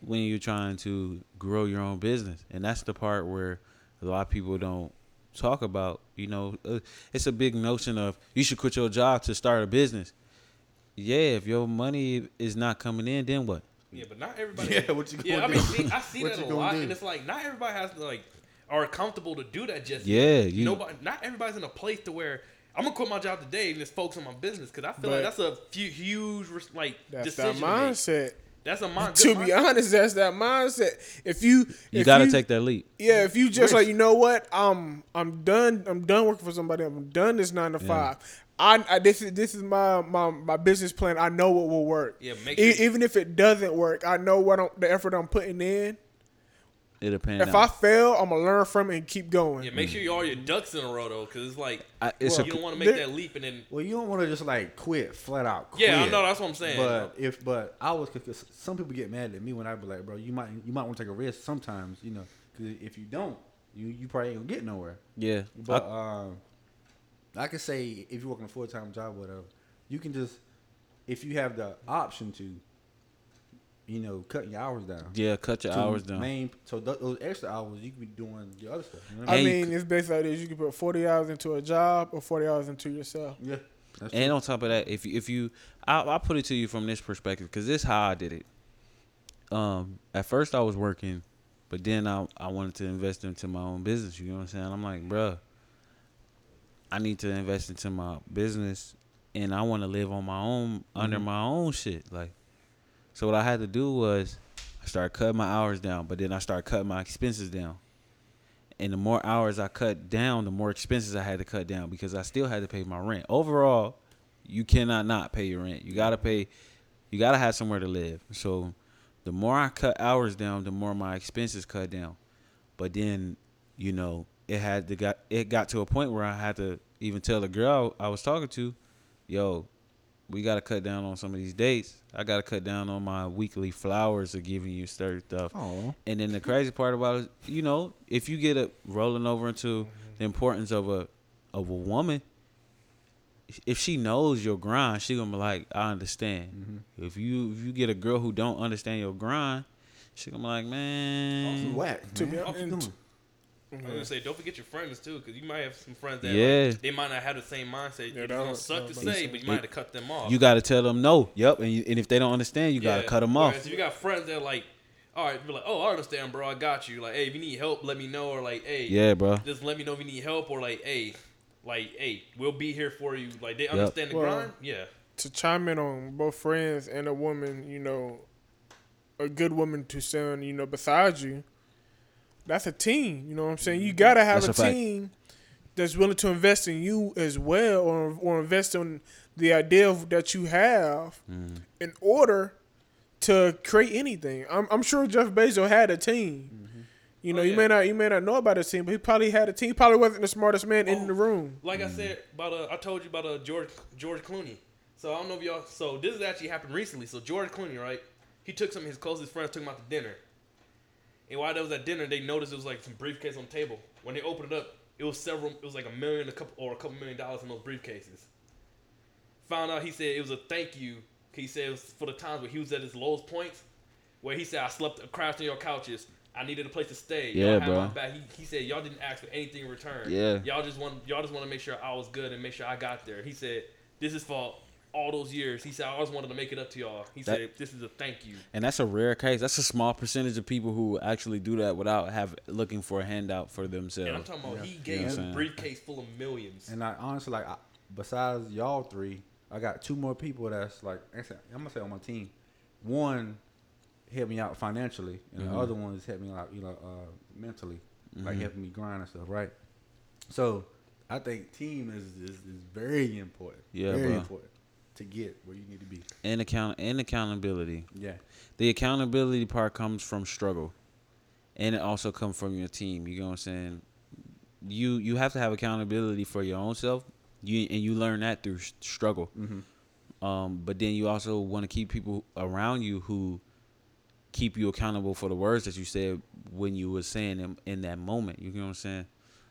when you're trying to grow your own business, and that's the part where a lot of people don't talk about. You know, uh, it's a big notion of you should quit your job to start a business. Yeah, if your money is not coming in, then what? Yeah, but not everybody. Yeah, what you gonna Yeah, I mean, see, I see that a lot, do? and it's like not everybody has to like are comfortable to do that. Just Yeah, yet. you- nobody, not everybody's in a place to where I'm gonna quit my job today and just focus on my business because I feel But- like that's a few, huge res- like That's that decision. to mindset. That's a mindset. To be honest, that's that mindset. If you You if got to take that leap. Yeah, if you just Risk. like you know what, um, I'm done. I'm done working for somebody. I'm done this nine to Yeah. five. I, I this is this is my, my my business plan. I know what will work. Yeah, make E- sure- even if it doesn't work, I know what I'm, the effort I'm putting in. It'll pan If I fail, I'm gonna learn from it and keep going. Yeah, make sure you all your ducks in a row though, because it's like I, it's Well, a you don't want to make there- that leap and then. Well, you don't want to just like quit flat out. Quit. Yeah, I know that's what I'm saying. But if but I was cause some people get mad at me when I be like, bro, you might you might want to take a risk sometimes, you know, because if you don't, you you probably ain't gonna get nowhere. yeah. But I- um, I can say if you're working a full time job, whatever, you can just if you have the option to, you know, cutting your hours down. yeah, cut your hours down. Main, so th- those extra hours you can be doing your other stuff. You know what I I mean? And you mean, it's basically like this. You can put 40 hours into a job or 40 hours into yourself. Yeah. And true. on top of that, if you, if you, I I put it to you from this perspective because this is how I did it. Um, at first I was working, but then I I wanted to invest into my own business. You know what I'm saying? I'm like, bruh, I need to invest into my business, and I want to live on my own under Mhm. my own shit. Like, so what I had to do was I started cutting my hours down, but then I started cutting my expenses down. And the more hours I cut down, the more expenses I had to cut down because I still had to pay my rent. Overall, you cannot not pay your rent. You gotta pay. You gotta have somewhere to live. So, the more I cut hours down, the more my expenses cut down. But then, you know, it had to got it got to a point where I had to even tell the girl I was talking to, "Yo, we gotta cut down on some of these dates. I gotta cut down on my weekly flowers of giving you certain stuff." Oh, And then the crazy part about it, you know, if you get it rolling over into the importance of a of a woman, if she knows your grind, she gonna be like, I understand. Mm-hmm. If you if you get a girl who don't understand your grind, she gonna be like, man, whack. To be What you honest- doing? I'm gonna say, don't forget your friends too, because you might have some friends that Yeah. like, they might not have the same mindset. Yeah, it's gonna suck to was about to say, say. but you might have to cut them off. you gotta tell them no. Yep, and, you, and if they don't understand, you gotta cut them off. Whereas if you got friends that are like, all right, be like, oh, I understand, bro, I got you. Like, hey, if you need help, let me know, or like, hey, Yeah, bro. just let me know if you need help, or like, hey, like, hey, we'll be here for you. Like, they understand the Well, grind. Yeah, To chime in on both friends and a woman, you know, a good woman to stand, you know, beside you. That's a team. You know what I'm saying? You gotta have That's a, a team that's willing to invest in you as well, or or invest in the idea of, that you have Mm. in order to create anything. I'm, I'm sure Jeff Bezos had a team. You know, Oh, you yeah. may not you may not know about his team, but he probably had a team. He probably wasn't the smartest man Oh. in the room. like I said about uh, I told you about uh, George George Clooney. So I don't know if y'all. So this has actually happened recently. So George Clooney, right? He took some of his closest friends, took him out to dinner. And while they was at dinner, they noticed it was like some briefcase on the table. When they opened it up, it was several. It was like a million, a couple, or a couple million dollars in those briefcases. Found out he said it was a thank you. He said it was for the times where he was at his lowest points, where he said I slept crashed on your couches. I needed a place to stay. Yeah, bro. He, he said y'all didn't ask for anything in return. Yeah. Y'all just want y'all just want to make sure I was good and make sure I got there. He said this is for all those years. He said I always wanted to make it up to y'all. He That- said this is a thank you. And that's a rare case. That's a small percentage of people who actually do that without have looking for a handout for themselves. And I'm talking about he gave what I'm a briefcase full of millions. And I honestly like, I, besides y'all three, I got two more people that's like, I'm gonna say on my team. One helped me out financially, and Mhm. the other one is helped me out, you know, uh, mentally. like Mhm. helping me grind and stuff, right? So I think team is is, is very important. Yeah, very bro. important to get where you need to be. And account and accountability. Yeah, The accountability part comes from struggle, and it also comes from your team. You know what I'm saying? You you have to have accountability for your own self. You and you learn that through struggle. mm-hmm. Um, but then you also want to keep people around you who keep you accountable for the words that you said when you were saying them in that moment. You know what I'm saying?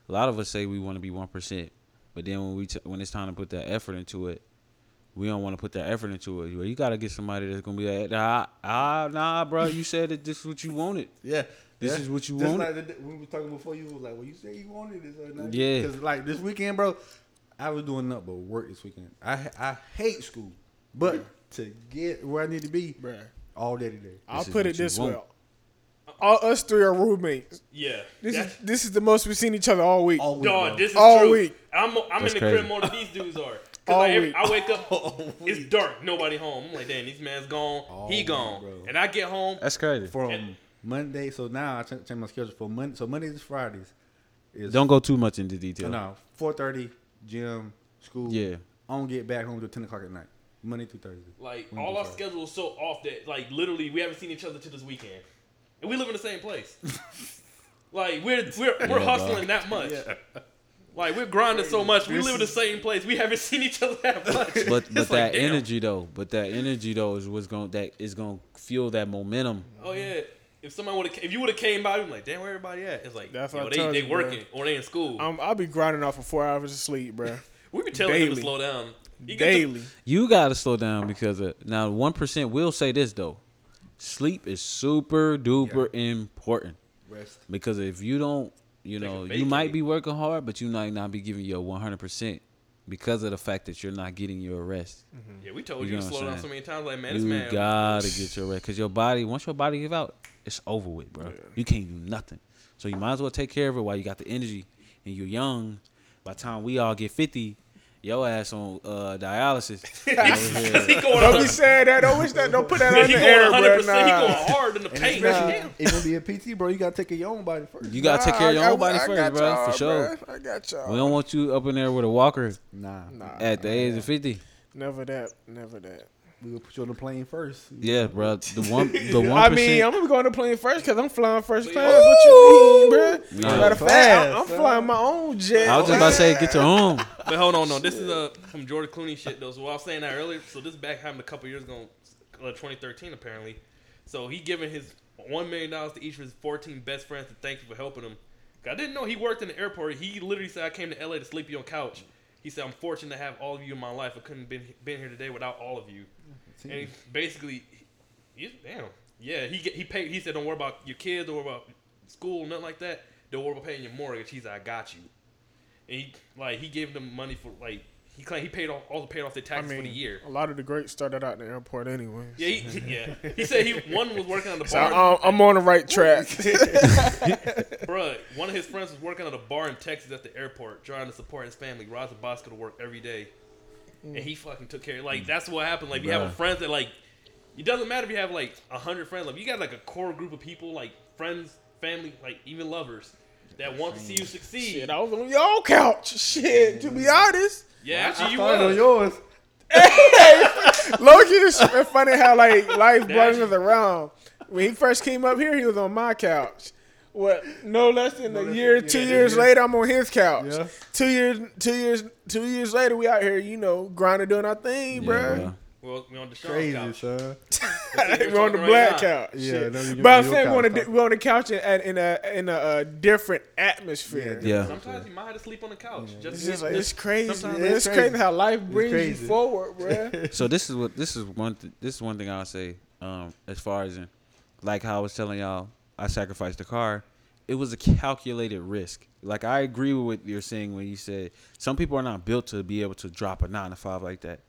A lot of us say we want to be one percent, but then when we t- when it's time to put that effort into it, we don't want to put that effort into it. Well, you got to get somebody that's gonna be like, nah, ah, nah, bro, you said that this is what you wanted. yeah. This yeah. is what you Just wanted. like the, we were talking before, you was like, "Well, you said you wanted this or not?" Yeah. Because like this weekend, bro, I was doing nothing but work this weekend. I I hate school, but to get where I need to be, Bruh. all day today. I'll is put it this want. way. All us three are roommates. Yeah. This That- is this is the most we've seen each other all week. All week, Dog, this is All true. week. I'm I'm That's in the crazy. crib more than these dudes are. All Cause like, every. Oh, I wake up, oh, All it's week. dark, nobody home. I'm like, damn, this man's gone, All he oh, gone, bro. and I get home. That's crazy. from And- Monday. So now I change my schedule for Monday. So Mondays and Fridays is Don't go too much into detail. no four thirty gym school. Yeah. I don't get back home till ten o'clock at night. Monday through Thursday. Like Monday all our Friday. schedules so off that like literally we haven't seen each other till this weekend, and we live in the same place. like we're we're we're Yeah, hustling that much. Like we're grinding so much, we This live in the same place. We haven't seen each other that much. But but It's like, that damn. energy though, but that energy though is what's going that is going to fuel that momentum. Oh yeah. If somebody would have, if you would have came by, I'm like, damn, where everybody at? It's like, That's yo, they told they you, bro. working or they in school. I'm, I'll be grinding off for four hours of sleep, bro. we be telling him to daily. slow down. He get to- Daily. You got to slow down because of, now one percent will say this though, sleep is super duper important Rest. because if you don't, you know, you might be working hard, but you might not be giving your one hundred percent because of the fact that you're not getting your rest. Mm-hmm. yeah, we told You you, know to slow down so many times. Like, man, this You man. gotta get your rest because your body once your body give out, it's over with, bro. You can't do nothing. So you might as well take care of it while you got the energy and you're young. By the time we all get fifty, your ass on uh, dialysis. over he going Don't be saying that. Don't wish that. Don't put that he on the air, 100. bruh. percent He going hard in the paint. especially Damn. if it be a PT, bro, you gotta take care of your own body first. You gotta take care of your Nah, own body I first, got bro, y'all, for sure. bruh. I got y'all. We don't want you up in there with a walker Nah, Nah, at the age of fifty. never that. Never that. We will put you on the plane first. Yeah, bro. The one, the one I mean, I'm gonna go on the plane first because I'm flying first class. Woo! What you mean, bruh? Nah. Matter of fact, Fast, I'm, I'm flying my own jet. I was just about to say, get your own. But hold on, no. This is uh, some Jordan Clooney shit though. So I was saying that earlier. So this back happened a couple years ago, uh, 2013 apparently. So he giving his one million dollars to each of his 14 best friends to thank you for helping him. I didn't know he worked in the airport. He literally said, "I came to LA to sleep you on couch." He said, "I'm fortunate to have all of you in my life. I couldn't have been been here today without all of you." And he basically, he, damn, yeah. He he paid. He said, "Don't worry about your kids. Don't worry about school. Nothing like that. Don't worry about paying your mortgage." He said, "I got you." And he like he gave them money for like he claimed he paid all, also paid off their I taxes mean, for the year. a lot of the greats started out in the airport anyway. Yeah, he, yeah. He said he one was working on the So bar. I'm, I'm on the right track. Bruh, one of his friends was working at a bar in Texas at the airport, trying to support his family. Rides a bicycle to work every day, and he fucking took care. Like that's what happened. Like you have a friends that like, it doesn't matter if you have like a hundred friends. Like you got like a core group of people, like friends, family, like even lovers that want to see you succeed. Shit, I was on your couch. Shit, to be honest. Yeah, actually you started on was. yours. Loki is it's funny how like life brings us around. When he first came up here, he was on my couch. What? No less than No a less year, than- two yeah, years yeah. later, I'm on his couch. Yeah. Two years, two years, two years later, we out here, you know, grinding, doing our thing, Yeah, bro. Well, we on the Deshaun's Crazy, couch. son. we're on the Right black now. couch. Yeah, Shit. no, you- but I'm saying we're on, couch, a, we're on the couch in, in a in a, uh different atmosphere. Yeah. Sometimes you might have to sleep on the couch. Just It's just like it's crazy. Sometimes it's It's crazy. crazy. how life brings you forward, bruh. So this is what this is one th- this is one thing I'll say. Um, as far as in, like how I was telling y'all, I sacrificed the car. It was a calculated risk. Like I agree with what you're saying when you said some people are not built to be able to drop a nine to five like that.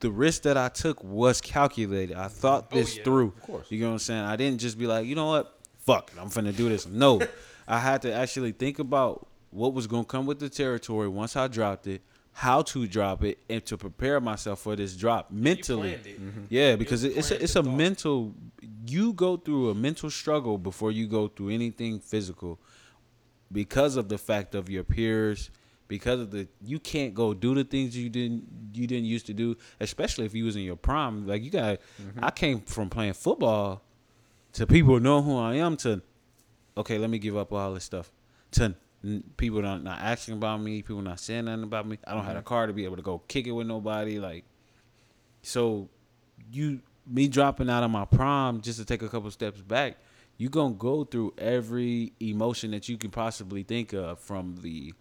The risk that I took was calculated. I thought Oh, this yeah. through. Of course. You know what I'm saying? I didn't just be like, you know what, fuck it, I'm finna do this. No, I had to actually think about what was gonna come with the territory once I dropped it, how to drop it, and to prepare myself for this drop mentally. planned it. Mm-hmm. Mm-hmm. Yeah, because it, it's a, it's a thought. mental. You go through a mental struggle before you go through anything physical. because of the fact of your peers, because of the you can't go do the things you didn't you didn't used to do, especially if you was in your prime. Like you got, mm-hmm. I came from playing football to people know who I am to, okay, let me give up all this stuff to people not not asking about me, people not saying nothing about me. I don't have a mm-hmm. car to be able to go kick it with nobody. Like, so you me dropping out of my prime just to take a couple steps back, you're gonna go through every emotion that you can possibly think of from the,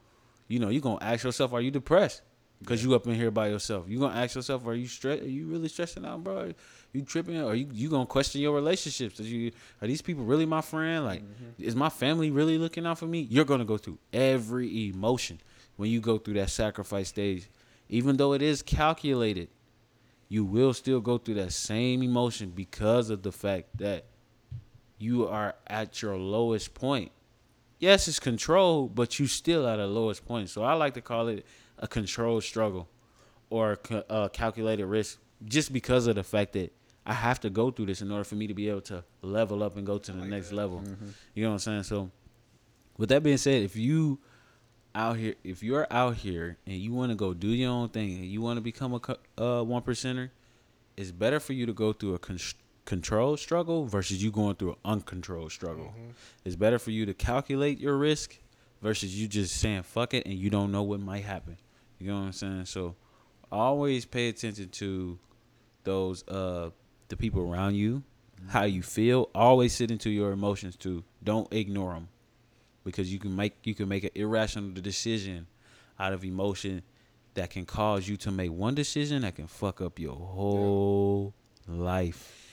you know, you're gonna ask yourself, are you depressed? Cause you up in here by yourself. You're gonna ask yourself, are you stress? Are you really stressing out, bro? You tripping? Are you you gonna question your relationships? Are you are these people really my friend? Like, mm-hmm. is my family really looking out for me? You're gonna go through every emotion when you go through that sacrifice stage, even though it is calculated you will still go through that same emotion because of the fact that you are at your lowest point. Yes, it's controlled, but you still at a lowest point. So I like to call it a controlled struggle or a calculated risk just because of the fact that I have to go through this in order for me to be able to level up and go to the next level. You know what I'm saying? So with that being said, if you out here, if you're out here and you want to go do your own thing and you want to become a uh, one percenter, it's better for you to go through a controlled struggle versus you going through an uncontrolled struggle. It's better for you to calculate your risk versus you just saying fuck it and you don't know what might happen. You know what I'm saying? So always pay attention to those uh the people around you, how you feel. Always sit into your emotions too. Don't ignore them because you can make you can make an irrational decision out of emotion that can cause you to make one decision that can fuck up your whole life.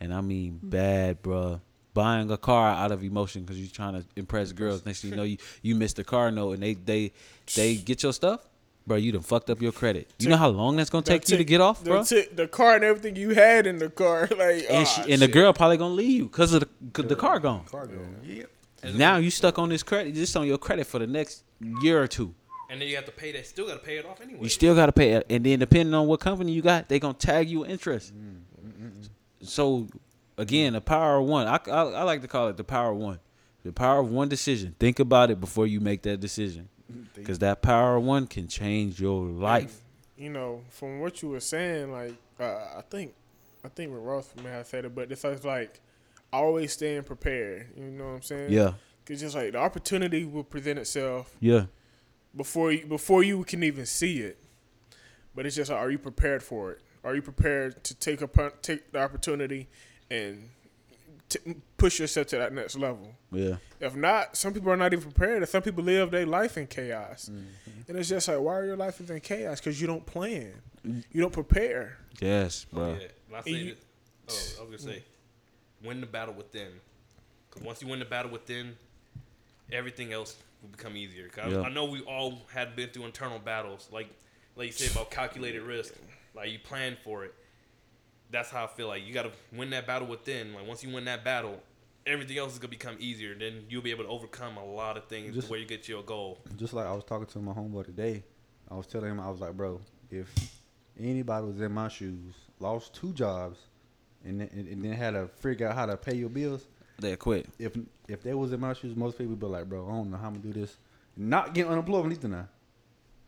And I mean mm-hmm. bad, bruh. Buying a car out of emotion because you're trying to impress girls. Next thing you know, you you missed the car note and they they they get your stuff, bro. You done fucked up your credit. You know how long that's gonna take you to get off, the bro. ti- the car and everything you had in the car, like and ah, she, and the girl probably gonna leave you because of the, cause the car gone. Cargo. Yep. Now you stuck on this credit, just on your credit for the next year or two. And then you have to pay that. Still got to pay it off anyway. You still gotta pay, it. and then depending on what company you got, they gonna tag you interest. Mm, mm, mm, So again, the power of one. I, I I like to call it the power of one. The power of one decision. Think about it before you make that decision, because that power of one can change your life. you know, from what you were saying, like uh, I think, I think Ross may have said it, but it's like, like always staying prepared. You know what I'm saying? Yeah, Cause just like the opportunity will present itself yeah, before you before you can even see it. But it's just like, are you prepared for it? Are you prepared to take upon take the opportunity and t- push yourself to that next level? yeah. If not, some people are not even prepared. And some people live their life in chaos, mm-hmm. and it's just like, why are your life is in chaos? Because you don't plan, mm. you don't prepare. Yes, Oh, bro. yeah. And I You- this, oh, I was gonna say, win the battle within. Because once you win the battle within, everything else will become easier. Cause Yeah. I, know we all had been through internal battles, like like you said about calculated risk. Like you plan for it. That's how I feel like you got to win that battle within. Like once you win that battle, everything else is gonna become easier. Then you'll be able to overcome a lot of things Just- where you get your goal. Just like I was talking to my homeboy today, I was telling him I was like, bro, if anybody was in my shoes, lost two jobs, and then, and then had to figure out how to pay your bills, They quit. if if they was in my shoes, most people would be like, bro, I don't know how I'm gonna do this. Not get unemployment either now.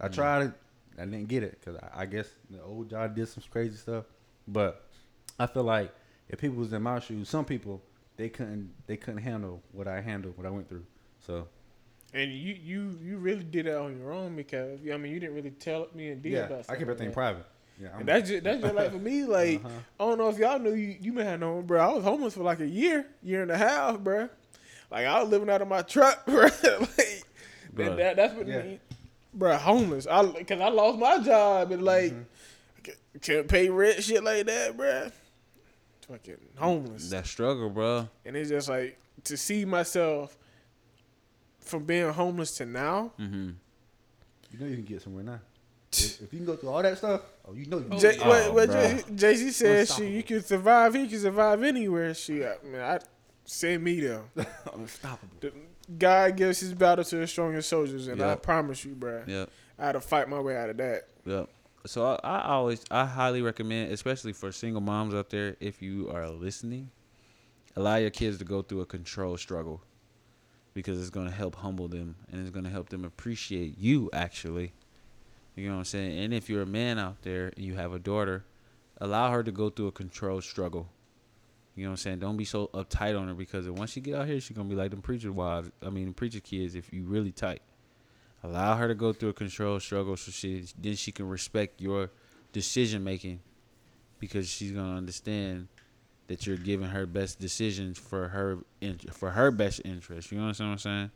I mm. tried it, I didn't get it because I, I guess the old job did some crazy stuff. But I feel like if people was in my shoes, some people they couldn't they couldn't handle what I handled, what I went through. So And you you you really did that on your own because I mean you didn't really tell me and did yeah, about I like everything that. private. Yeah, I'm- And that's just that's just like for me, like Uh-huh. I don't know if y'all knew you you may have known, bro. I was homeless for like a year, year and a half, bro. Like I was living out of my truck, bro. like Bruh. that, that's what, Yeah. Bro. Homeless. I because I lost my job and like Mm-hmm. Can't pay rent, shit like that, bro. Fucking homeless. That struggle, bro. And it's just like to see myself from being homeless to now. Mm-hmm. you know you can get somewhere now. if, if you can go through all that stuff, oh, you know you can. J- get- what what bruh. Jay Z said, she you can survive. He can survive anywhere. She, I mean, I send me there. unstoppable. The- God gives his battle to the strongest soldiers, and I promise you, bruh, Yep. I had to fight my way out of that. Yep. So I, I always, I highly recommend, especially for single moms out there, if you are listening, allow your kids to go through a control struggle, because it's gonna help humble them and it's gonna help them appreciate you actually. You know what I'm saying? And if you're a man out there and you have a daughter, allow her to go through a control struggle. You know what I'm saying? Don't be so uptight on her because once she get out here, she's gonna be like them preacher wives. I mean, preacher kids. If you really tight, allow her to go through a control struggle so she then she can respect your decision making because she's gonna understand that you're giving her best decisions for her for her best interest. You know what I'm saying?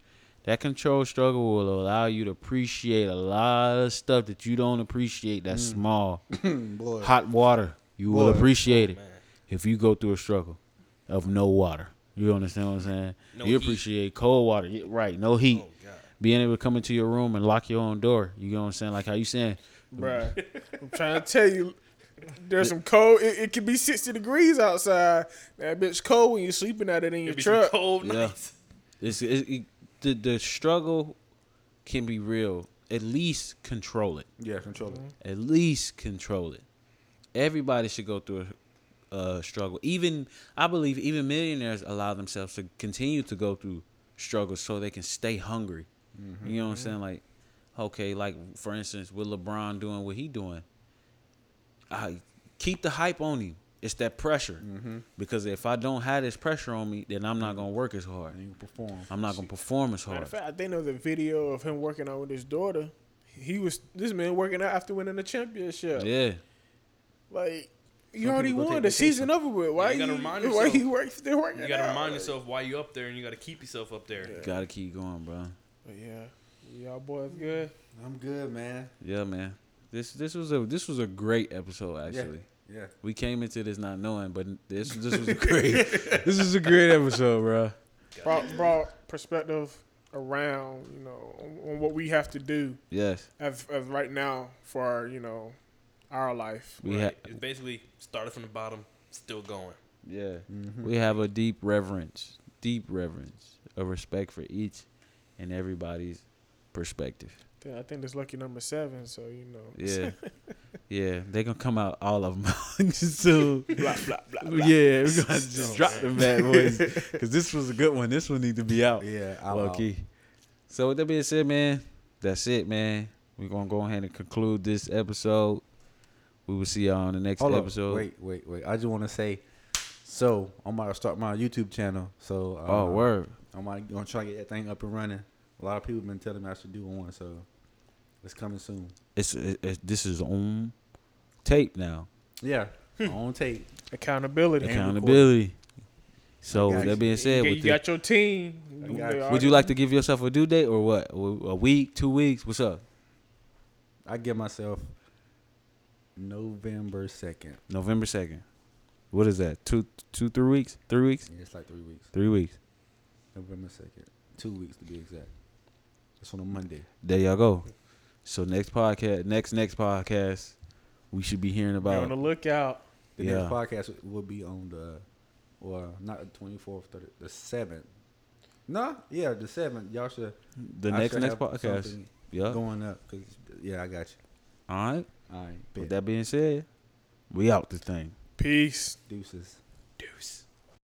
That control struggle will allow you to appreciate a lot of stuff that you don't appreciate. That's Mm. small. Boy. Hot water, you will appreciate it Man. If you go through a struggle of no water. You understand what I'm saying? No you heat. appreciate cold water, Yeah, right? No heat. Oh God. Being able to come into your room and lock your own door. You know what I'm saying? Like how you saying? Bruh, I'm trying to tell you, there's some cold. It, it could be 60 degrees outside. That bitch cold when you're sleeping at it in your It'd be some truck. cold Yeah. nights. It's, it, it, the the struggle can be real. At least control it. Yeah, control it. At least control it. Everybody should go through a, a struggle. Even I believe even millionaires allow themselves to continue to go through struggles so they can stay hungry. You know what I'm saying? Like, okay, like for instance, with LeBron doing what he doing, I keep the hype on him. It's that pressure. Mm-hmm. Because if I don't have this pressure on me, then I'm not gonna work as hard. And you perform. I'm not gonna perform as Matter hard. of fact, I think there was a video of him working out with his daughter. He was this man working out after winning the championship. Yeah. Like you Some already won the season over with. Why you gotta you, remind why yourself. you work still working? You gotta out? remind Like- yourself why you up there, and you gotta keep yourself up there. Yeah. Gotta keep going, bro. But yeah, y'all boys good. I'm good, man. Yeah, man. This this was a this was a great episode actually. Yeah. We came into this not knowing, but this this was a great this was a great episode, bro. Brought, brought perspective around you know on, on what we have to do Yes. as, as right now for our, you know our life. We right. have It's basically started from the bottom, still going. yeah. Mm-hmm. We have a deep reverence, deep reverence, a respect for each and everybody's perspective. Yeah, I think that's lucky number seven. So you know. Yeah. yeah. they're gonna come out all of them just soon. blah blah blah. blah. Yeah, we're gonna just Oh, drop man. them bad boys. Cause this was a good one. This one need to be out. Yeah. I'm Low out. key. So with that being said, man, that's it, man. We're gonna go ahead and conclude this episode. We will see y'all on the next Hold episode. up. Wait, wait, wait. I just want to say, so I'm about to start my YouTube channel. So uh, Oh, word. I'm gonna try to get that thing up and running. A lot of people have been telling me I should do one, so it's coming soon. It's, it, it- this is on tape now. Yeah, on tape. Accountability. Accountability. So with that being said, got- with you the- got your team. You- got they you. already- would you like to give yourself a due date or what? A a week, two weeks? What's up? I give myself November second. November second. What is that? Two, two, three weeks? Three weeks? Yeah, it's like three weeks. Three weeks. November second. Two weeks to be exact. It's on a Monday. There y'all go. So next podcast, next next podcast, we should be hearing Be on about the lookout. The Yeah. next podcast will be on the, well, not the twenty fourth, the seventh. No, yeah, the seventh. Y'all should. the I next should next podcast. Yeah. Going up, cause yeah, I got you. All right. All right, With bet. that being said, we out this thing. Peace. deuces. Deuce.